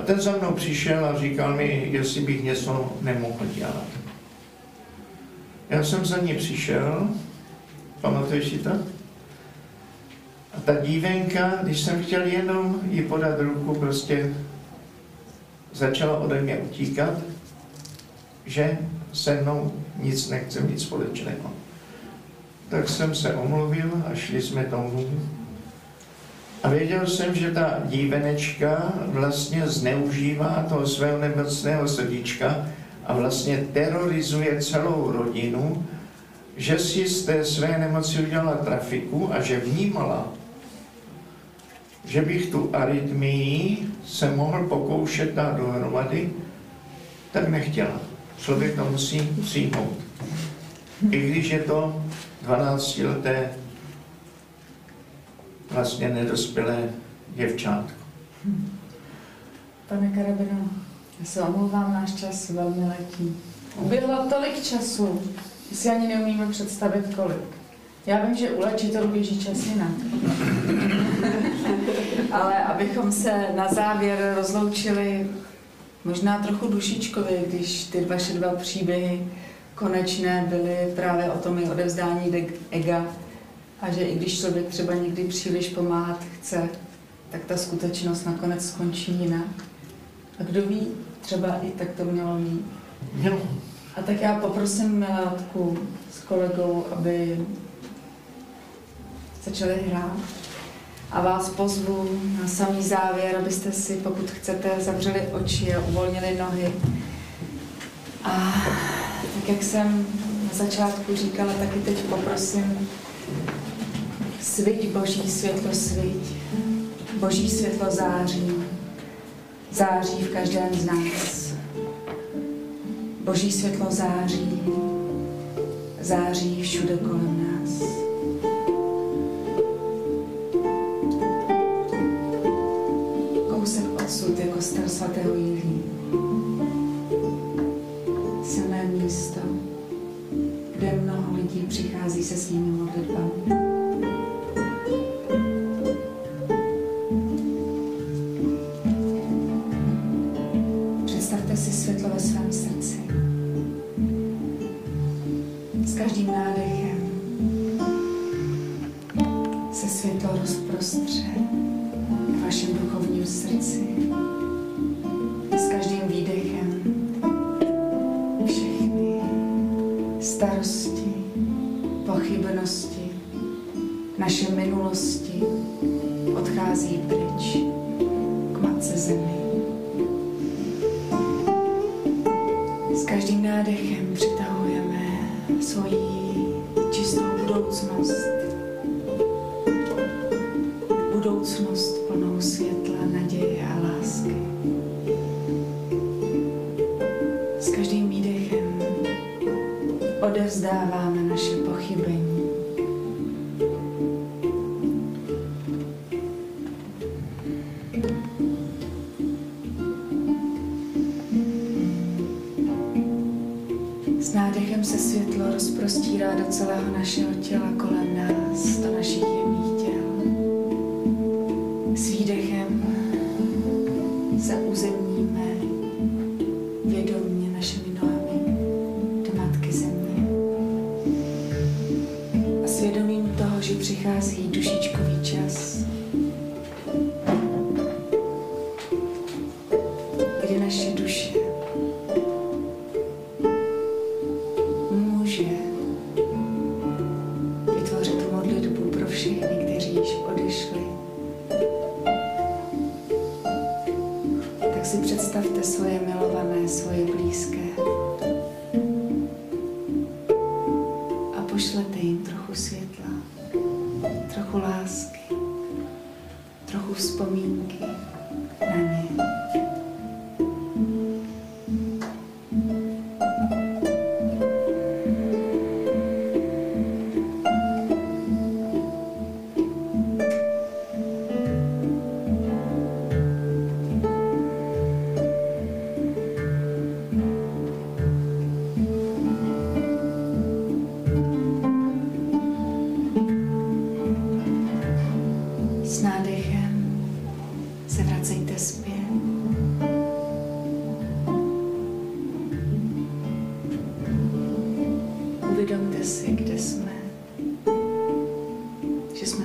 A ten za mnou přišel a říkal mi, jestli bych něco nemohl dělat. Já jsem za ní přišel, pamatuješ si to? A ta dívenka, když jsem chtěl jenom jí podat ruku, prostě začala ode mě utíkat, že se mnou nic nechce, nic společného. Tak jsem se omluvil a šli jsme domů. A věděl jsem, že ta dívenečka vlastně zneužívá toho svého nemocného srdíčka a vlastně terorizuje celou rodinu, že si z té své nemoci udělala trafiku a že vnímala, že bych tu arytmii se mohl pokoušet dát dohromady, tak nechtěla. Člověk to musí přijmout. I když je to 12-leté vlastně nedospělé děvčátko. Pane Karabino, já se omlouvám, náš čas velmi letí. Uběhlo tolik času, že si ani neumíme představit kolik. Já vím, že u léčitelů běží čas jinak. (laughs) Ale abychom se na závěr rozloučili možná trochu dušičkově, když ty vaše dva příběhy konečné byly právě o tom i odevzdání ega a že i když člověk třeba někdy příliš pomáhat chce, tak ta skutečnost nakonec skončí jinak. A kdo ví, třeba i tak to mělo mít. Jo. A tak já poprosím Milátku s kolegou, aby začali hrát. A vás pozvu na samý závěr, abyste si, pokud chcete, zavřeli oči a uvolnili nohy. A tak jak jsem na začátku říkala, taky teď poprosím, sviť Boží světlo, sviť. Boží světlo září. Září v každém z nás. Boží světlo září. Září všude kolem nás. Kousek odsud je kostel svatého Jiří. Silné místo, kde mnoho lidí přichází se svými modlitbami.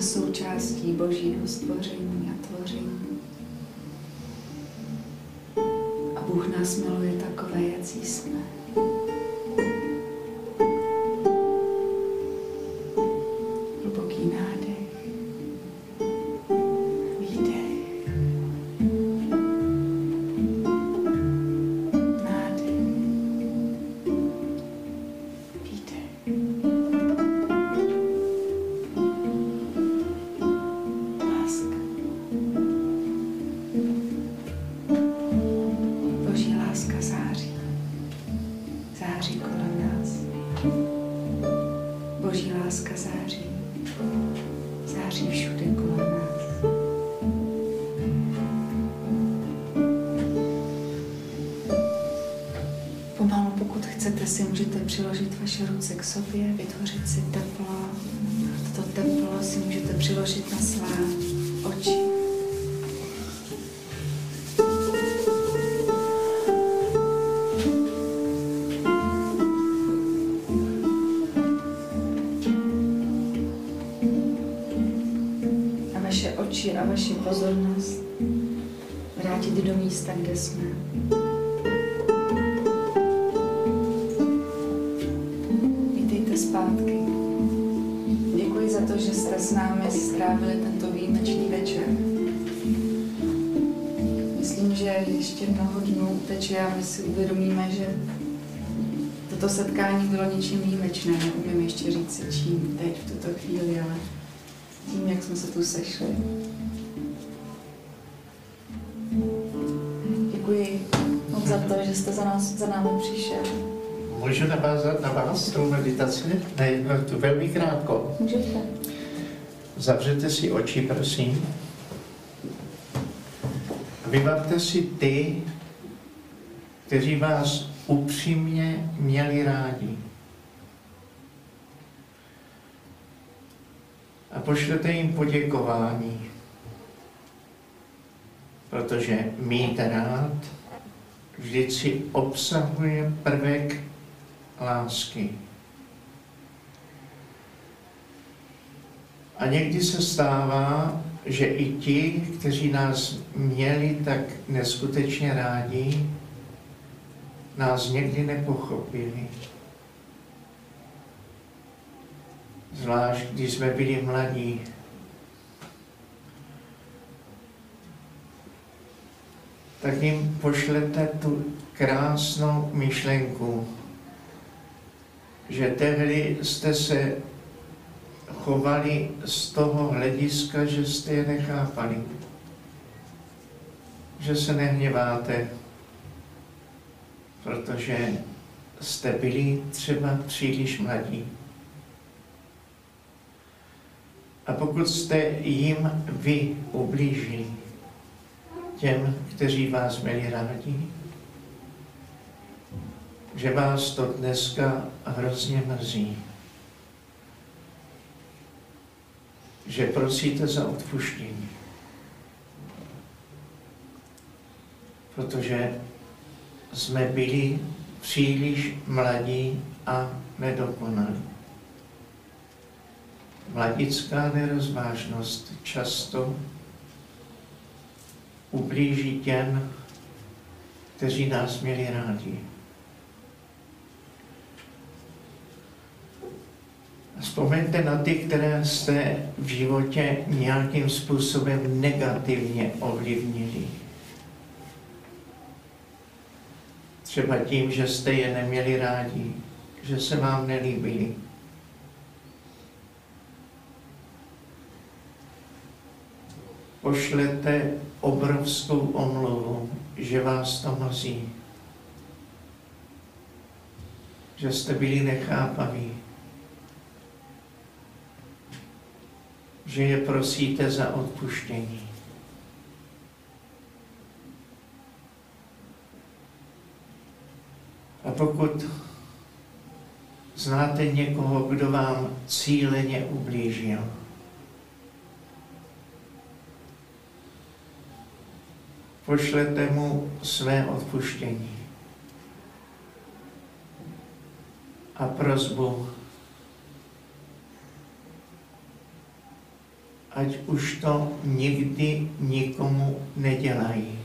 Součástí Božího stvoření a tvoření. A Bůh nás miluje takové, jací jsme. Vaši pozornost vrátit do místa, kde jsme. Vítejte zpátky. Děkuji za to, že jste s námi strávili tento výjimečný večer. Myslím, že ještě mnoho dnů uteče a my si uvědomíme, že toto setkání bylo něčím výjimečné. Neumím ještě říct si čím teď v tuto chvíli, ale tím, jak jsme se tu sešli. Za, námi přišel. Můžu navázat na vás tou meditaci? Ne, no, tu velmi krátko. Můžete. Zavřete si oči, prosím. Vybavte si ty, kteří vás upřímně měli rádi. A pošlete jim poděkování, protože mít rád vždycky obsahuje prvek lásky. A někdy se stává, že i ti, kteří nás měli tak neskutečně rádi, nás někdy nepochopili. Zvlášť, když jsme byli mladí. Tak jim pošlete tu krásnou myšlenku, že tehdy jste se chovali z toho hlediska, že jste je nechápali. Že se nehněváte, protože jste byli třeba příliš mladí. A pokud jste jim vy ublížili, těm, kteří vás měli rádi, že vás to dneska hrozně mrzí. Že prosíte za odpuštění. Protože jsme byli příliš mladí a nedokonalí. mladická nerozvážnost často ublíží těm, kteří nás měli rádi. Vzpomeňte na ty, které jste v životě nějakým způsobem negativně ovlivnili. Třeba tím, že jste je neměli rádi, že se vám nelíbili. Pošlete obrovskou omluvu, že vás to mrzí. Že jste byli nechápaví. Že je prosíte za odpuštění. A pokud znáte někoho, kdo vám cíleně ublížil, pošlete mu své odpuštění a prozbu, ať už to nikdy nikomu nedělají.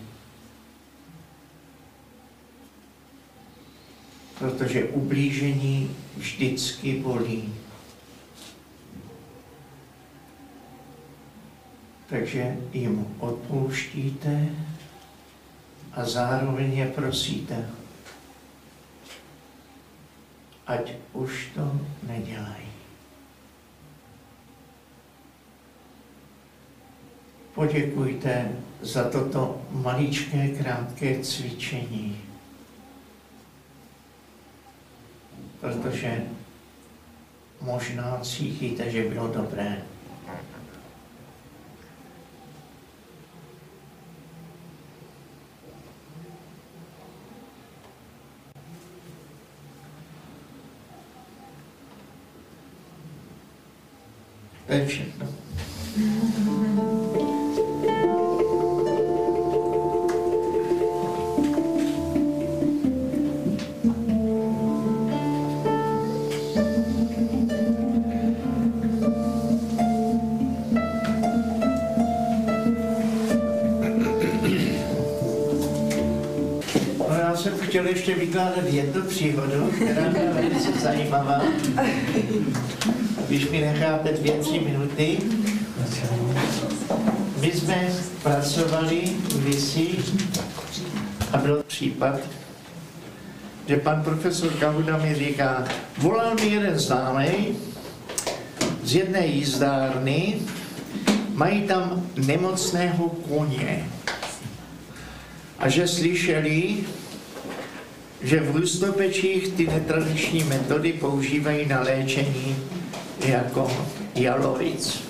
Protože ublížení vždycky bolí. Takže jim odpouštíte, a zároveň je prosíte, ať už to nedělají. Poděkujte za toto maličké, krátké cvičení, protože možná cítíte, že bylo dobré. To je všechno. No, chtěl ještě vykládat jednu příhodu, která byla velice zajímavá. Když mi necháte dvě, tři minuty. My jsme pracovali kdysi a byl případ, že pan profesor Kahuda mi říká, volal mi jeden známý z jedné jízdárny, mají tam nemocného koně. A že slyšeli, že v Rustopečích ty netradiční metody používají na léčení jako jalovic.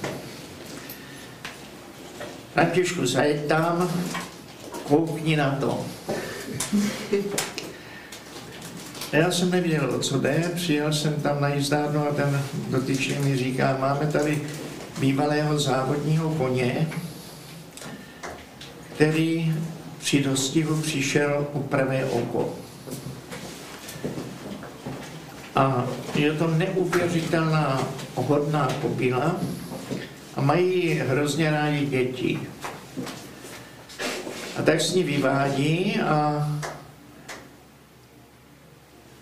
Františku, zajeď tam, koukni na to. Já jsem nevěděl, co jde, přijel jsem tam na jízdárnu a ten dotyčný mi říká, máme tady bývalého závodního koně, který při dostihu přišel u pravé oko. A je to neuvěřitelná hodná kobila a mají hrozně rádi děti. A tak s ní vyvádí a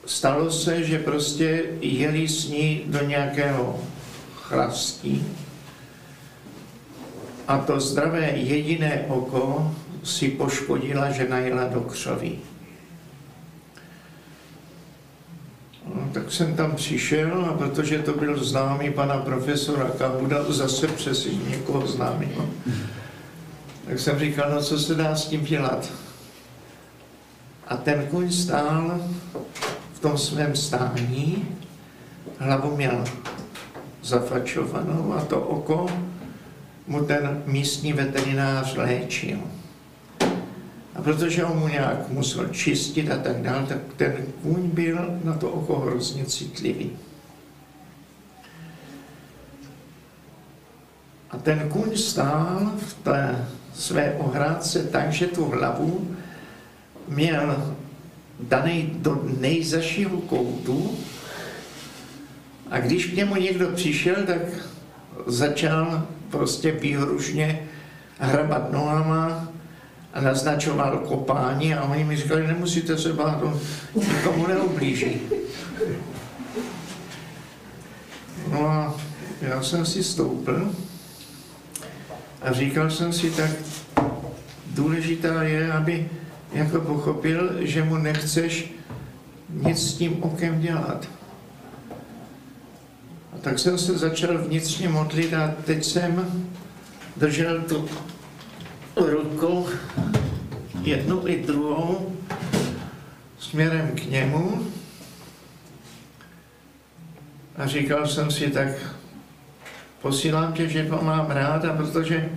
stalo se, že prostě jeli s ní do nějakého chlastí a to zdravé jediné oko si poškodila, že najela do křoví. No, tak jsem tam přišel a protože to byl známý pana profesora Kahuda, zase přes někoho známého, tak jsem říkal, no co se dá s tím dělat. A ten kuň stál v tom svém stání, hlavu měl zafačovanou a to oko mu ten místní veterinář léčil. A protože on mu nějak musel čistit a tak dále, tak ten kůň byl na to oko hrozně citlivý. A ten kůň stál v té své ohrádce tak, že tu hlavu měl daný do nejzašího koutu a když k němu někdo přišel, tak začal prostě výhrušně hrabat nohama naznačoval kopání a oni mi říkali, nemusíte se bát, to nikomu neublíží. No a já jsem si stoupil a říkal jsem si, tak důležitá je, aby jako pochopil, že mu nechceš nic s tím okem dělat. A tak jsem se začal vnitřně modlit a teď jsem držel tu ruku, jednu i druhou, směrem k němu. A říkal jsem si, tak posílám tě, že to mám rád, a protože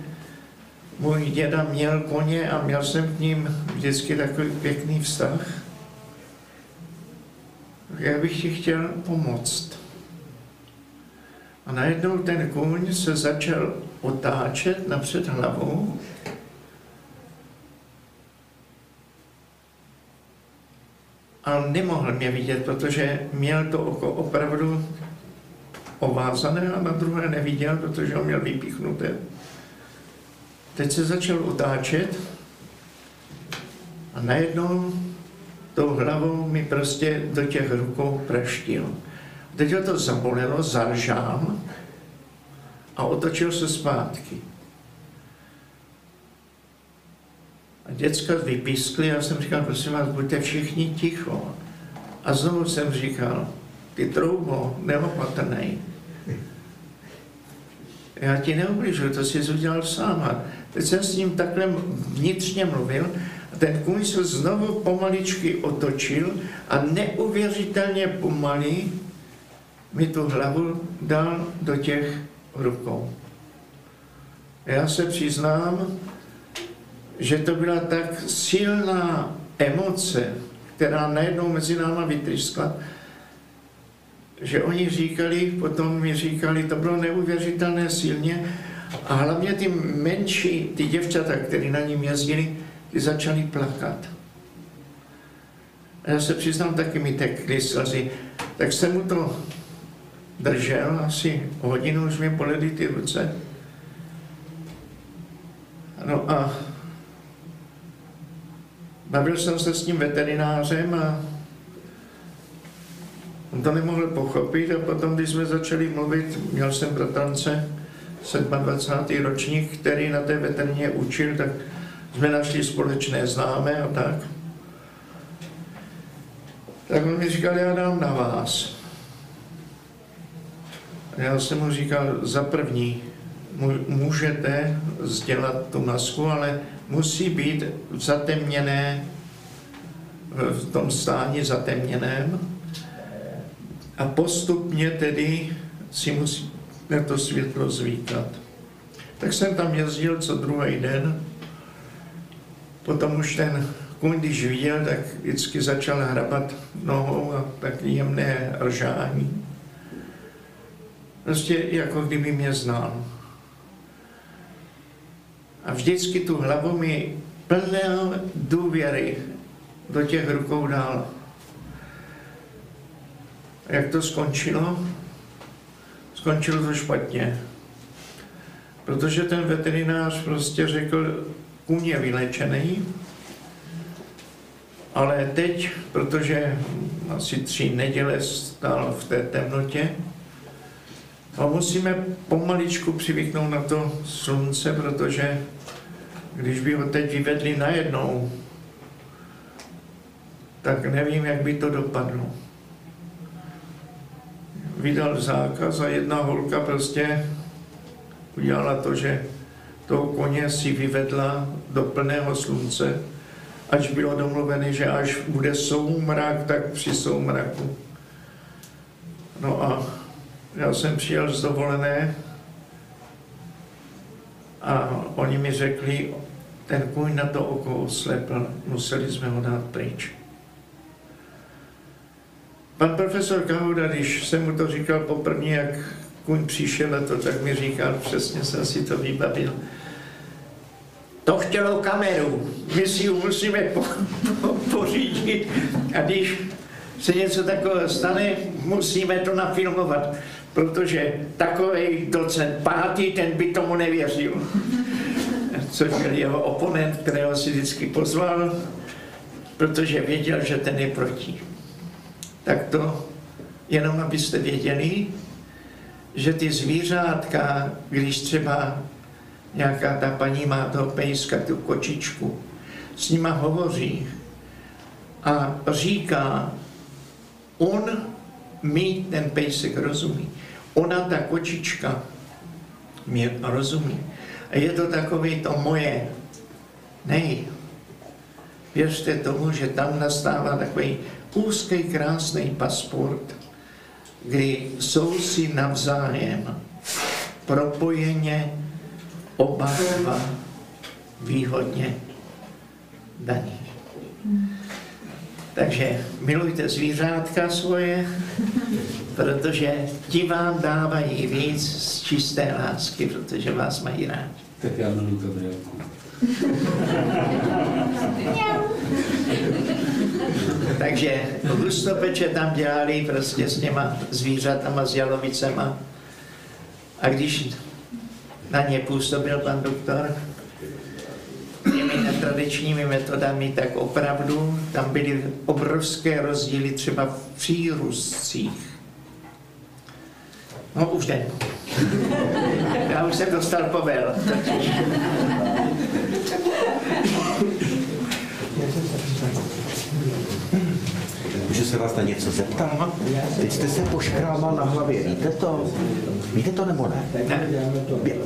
můj děda měl koně a měl jsem k ním vždycky takový pěkný vztah, já bych ti chtěl pomoct. A najednou ten kůň se začal otáčet napřed hlavou a nemohl mě vidět, protože měl to oko opravdu ovázané a na druhé neviděl, protože ho měl vypíchnuté. Teď se začal otáčet a najednou tou hlavou mi prostě do těch rukou praštil. Teď ho to zabolelo, zaržál a otočil se zpátky. A děcka vypískli, já jsem říkal, prosím vás, buďte všichni ticho. A znovu jsem říkal, ty troubo, neopatrnej. Já ti neubližuju, to jsi udělal sám. A teď jsem s ním takhle vnitřně mluvil a ten se znovu pomaličky otočil a neuvěřitelně pomalý mi tu hlavu dal do těch rukou. Já se přiznám, že to byla tak silná emoce, která najednou mezi náma vytryskla, že oni říkali, potom mi říkali, to bylo neuvěřitelné silně a hlavně ty menší, ty děvčata, které na ním jezdili, ty začali plakat. A já se přiznám, taky mi tekly slzy. Tak jsem mu to držel, asi hodinu už mi bolely ty ruce. No a bavil jsem se s tím veterinářem a on to nemohl pochopit a potom, když jsme začali mluvit, měl jsem bratrance, 27. ročník, který na té veterině učil, tak jsme našli společné známé a tak. Tak on mi říkal, já dám na vás. A já jsem mu říkal, za první, můžete sdělat tu masku, ale musí být zatemněné, v tom stání zatemněném a postupně tedy si musí to světlo zvítat. Tak jsem tam jezdil co druhý den, potom už ten kůň, když viděl, tak vždycky začal hrabat nohou a tak jemné ržání. Prostě jako kdyby mě znal. A vždycky tu hlavu mi plnil důvěry do těch rukou dál. Jak to skončilo? Skončilo to špatně. Protože ten veterinář prostě řekl, kůň je vylečený, ale teď, protože asi tři neděle stál v té temnotě, a musíme pomaličku přivyknout na to slunce, protože když by ho teď vyvedli najednou, tak nevím, jak by to dopadlo. Vydal zákaz a jedna holka prostě udělala to, že toho koně si vyvedla do plného slunce, až bylo domluvené, že až bude soumrak, tak při soumraku. No a já jsem přijel z dovolené a oni mi řekli, ten kůň na to oko oslepl, museli jsme ho dát pryč. Pan profesor Kahuda, když jsem mu to říkal poprvé, jak kůň přišel a to, tak mi říkal, přesně jsem si to vybavil. To chtělo kameru, my si ji musíme po, po, pořídit a když se něco takového stane, musíme to nafilmovat. Protože takový docent pátý, ten by tomu nevěřil. Což byl jeho oponent, kterého si vždycky pozval, protože věděl, že ten je proti. Tak to jenom abyste věděli, že ty zvířátka, když třeba nějaká ta paní má toho pejska, tu kočičku, s nima hovoří a říká, on mi ten pejsek rozumí. Ona, ta kočička, mě rozumí. A je to takový to moje. Nej. Věřte tomu, že tam nastává takový úzký, krásný pasport, kdy jsou si navzájem propojeně oba dva výhodně daní. Takže milujte zvířátka svoje, protože ti vám dávají víc z čisté lásky, protože vás mají rádi. Tak já miluji Gabrielku. (laughs) Takže hustopeče tam dělali prostě s těma zvířatama, s jalovicema. A když na ně působil pan doktor těmi netradičními metodami, tak opravdu tam byly obrovské rozdíly třeba v přírůstcích. No už den. Já už jsem dostal povel. Můžu se vás na něco zeptat? Teď jste se poškrámal na hlavě, víte to? Víte to nebo ne? Ne.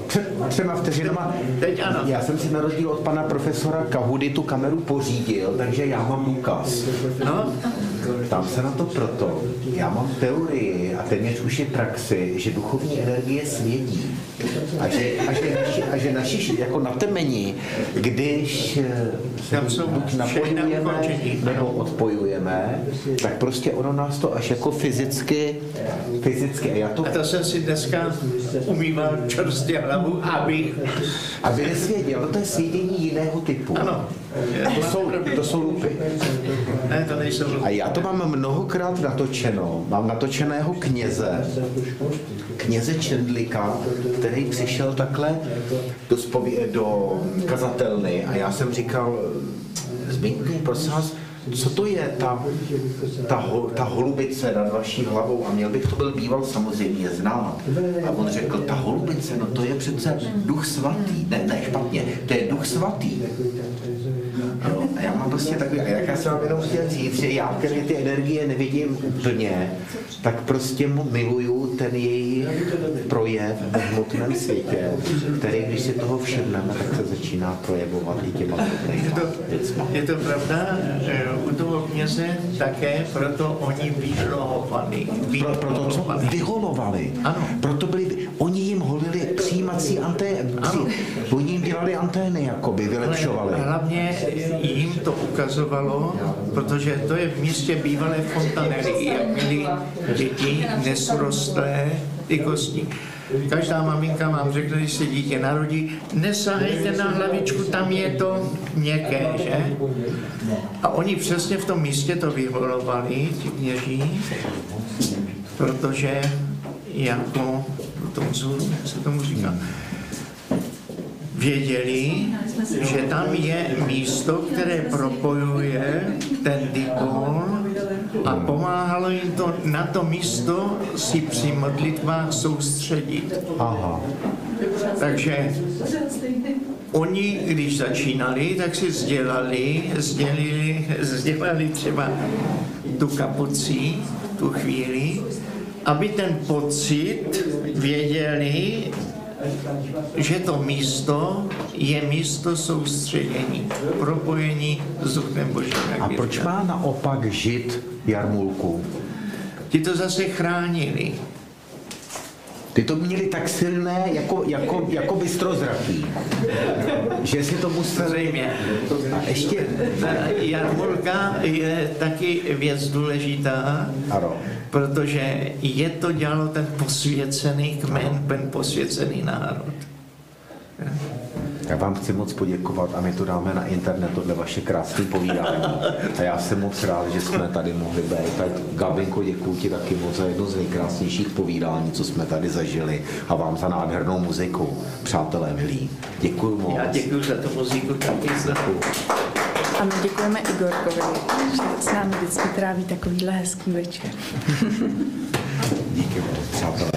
Před třema vteřinama. Teď ano. Já jsem si na rozdíl od pana profesora Kahudy tu kameru pořídil, takže já mám důkaz. No, Tam se na to proto. Já mám teorii a téměř už je praxi, že duchovní energie svědí. A že, a že, naši, a že naši, jako na temeni, když eh, se buď napojujeme nebo odpojujeme, tak prostě ono nás to až jako fyzicky, fyzicky, a já to a to jsem si dneska umýval čerstvě hlavu, aby... aby nesvěděl, no to je svědění jiného typu. Ano. To jsou, to jsou lupy. Ne, to nejsou A já to mám mnohokrát natočeno. Mám natočeného kněze, kněze Čendlika, který přišel takhle do, spově- do kazatelny a já jsem říkal, Zbyňku, prosím vás, co to je ta, ta, ho, ta holubice nad vaší hlavou? A měl bych to byl býval samozřejmě znát. A on řekl, ta holubice, no to je přece duch svatý. Ne, ne, špatně, to je duch svatý. A já mám prostě takový, a jak já jsem vám jenom chtěl říct, že já, který ty energie nevidím úplně, tak prostě mu miluju ten její projev ve hmotném světě, který, když si toho všimneme, tak se začíná projevovat i těma Je to, je to pravda, že u toho kněze také, proto oni vyhlovali. Pro, proto co? vyholovali. Vyholovali. Ano. Proto byli, přijímací antény. Oni jim dělali antény, jakoby, vylepšovali. Ale hlavně jim to ukazovalo, protože to je v místě bývalé fontanery, jak měli děti nesrostlé ty kosti. Každá maminka vám řekne, když se dítě narodí, nesahejte na hlavičku, tam je to měkké, že? A oni přesně v tom místě to vyholovali, ti kněží, protože jako jak se tomu říká, věděli, že tam je místo, které propojuje ten dipol a pomáhalo jim to na to místo si při modlitvách soustředit. Aha. Takže oni, když začínali, tak si sdělali, sdělili, sdělali třeba tu kapucí, tu chvíli, aby ten pocit věděli, že to místo je místo soustředění, propojení s Duchem Božím. A proč má naopak žid jarmulku? Ti to zase chránili. Ty to měli tak silné, jako, jako, jako bystrozraký, že si to museli... Zřejmě. A ještě... Ta jarmulka je taky věc důležitá, Ano. protože je to dělalo ten posvěcený kmen, ten posvěcený národ. Já vám chci moc poděkovat a my to dáme na internet, tohle vaše krásné povídání. A já jsem moc rád, že jsme tady mohli být. Tak Gabinko, děkuji ti taky moc za jedno z nejkrásnějších povídání, co jsme tady zažili a vám za nádhernou muziku. Přátelé milí, děkuji moc. Já děkuji za tu muziku taky. A my děkujeme Igorkovi, že s námi vždycky tráví takovýhle hezký večer. Díky moc, přátelé.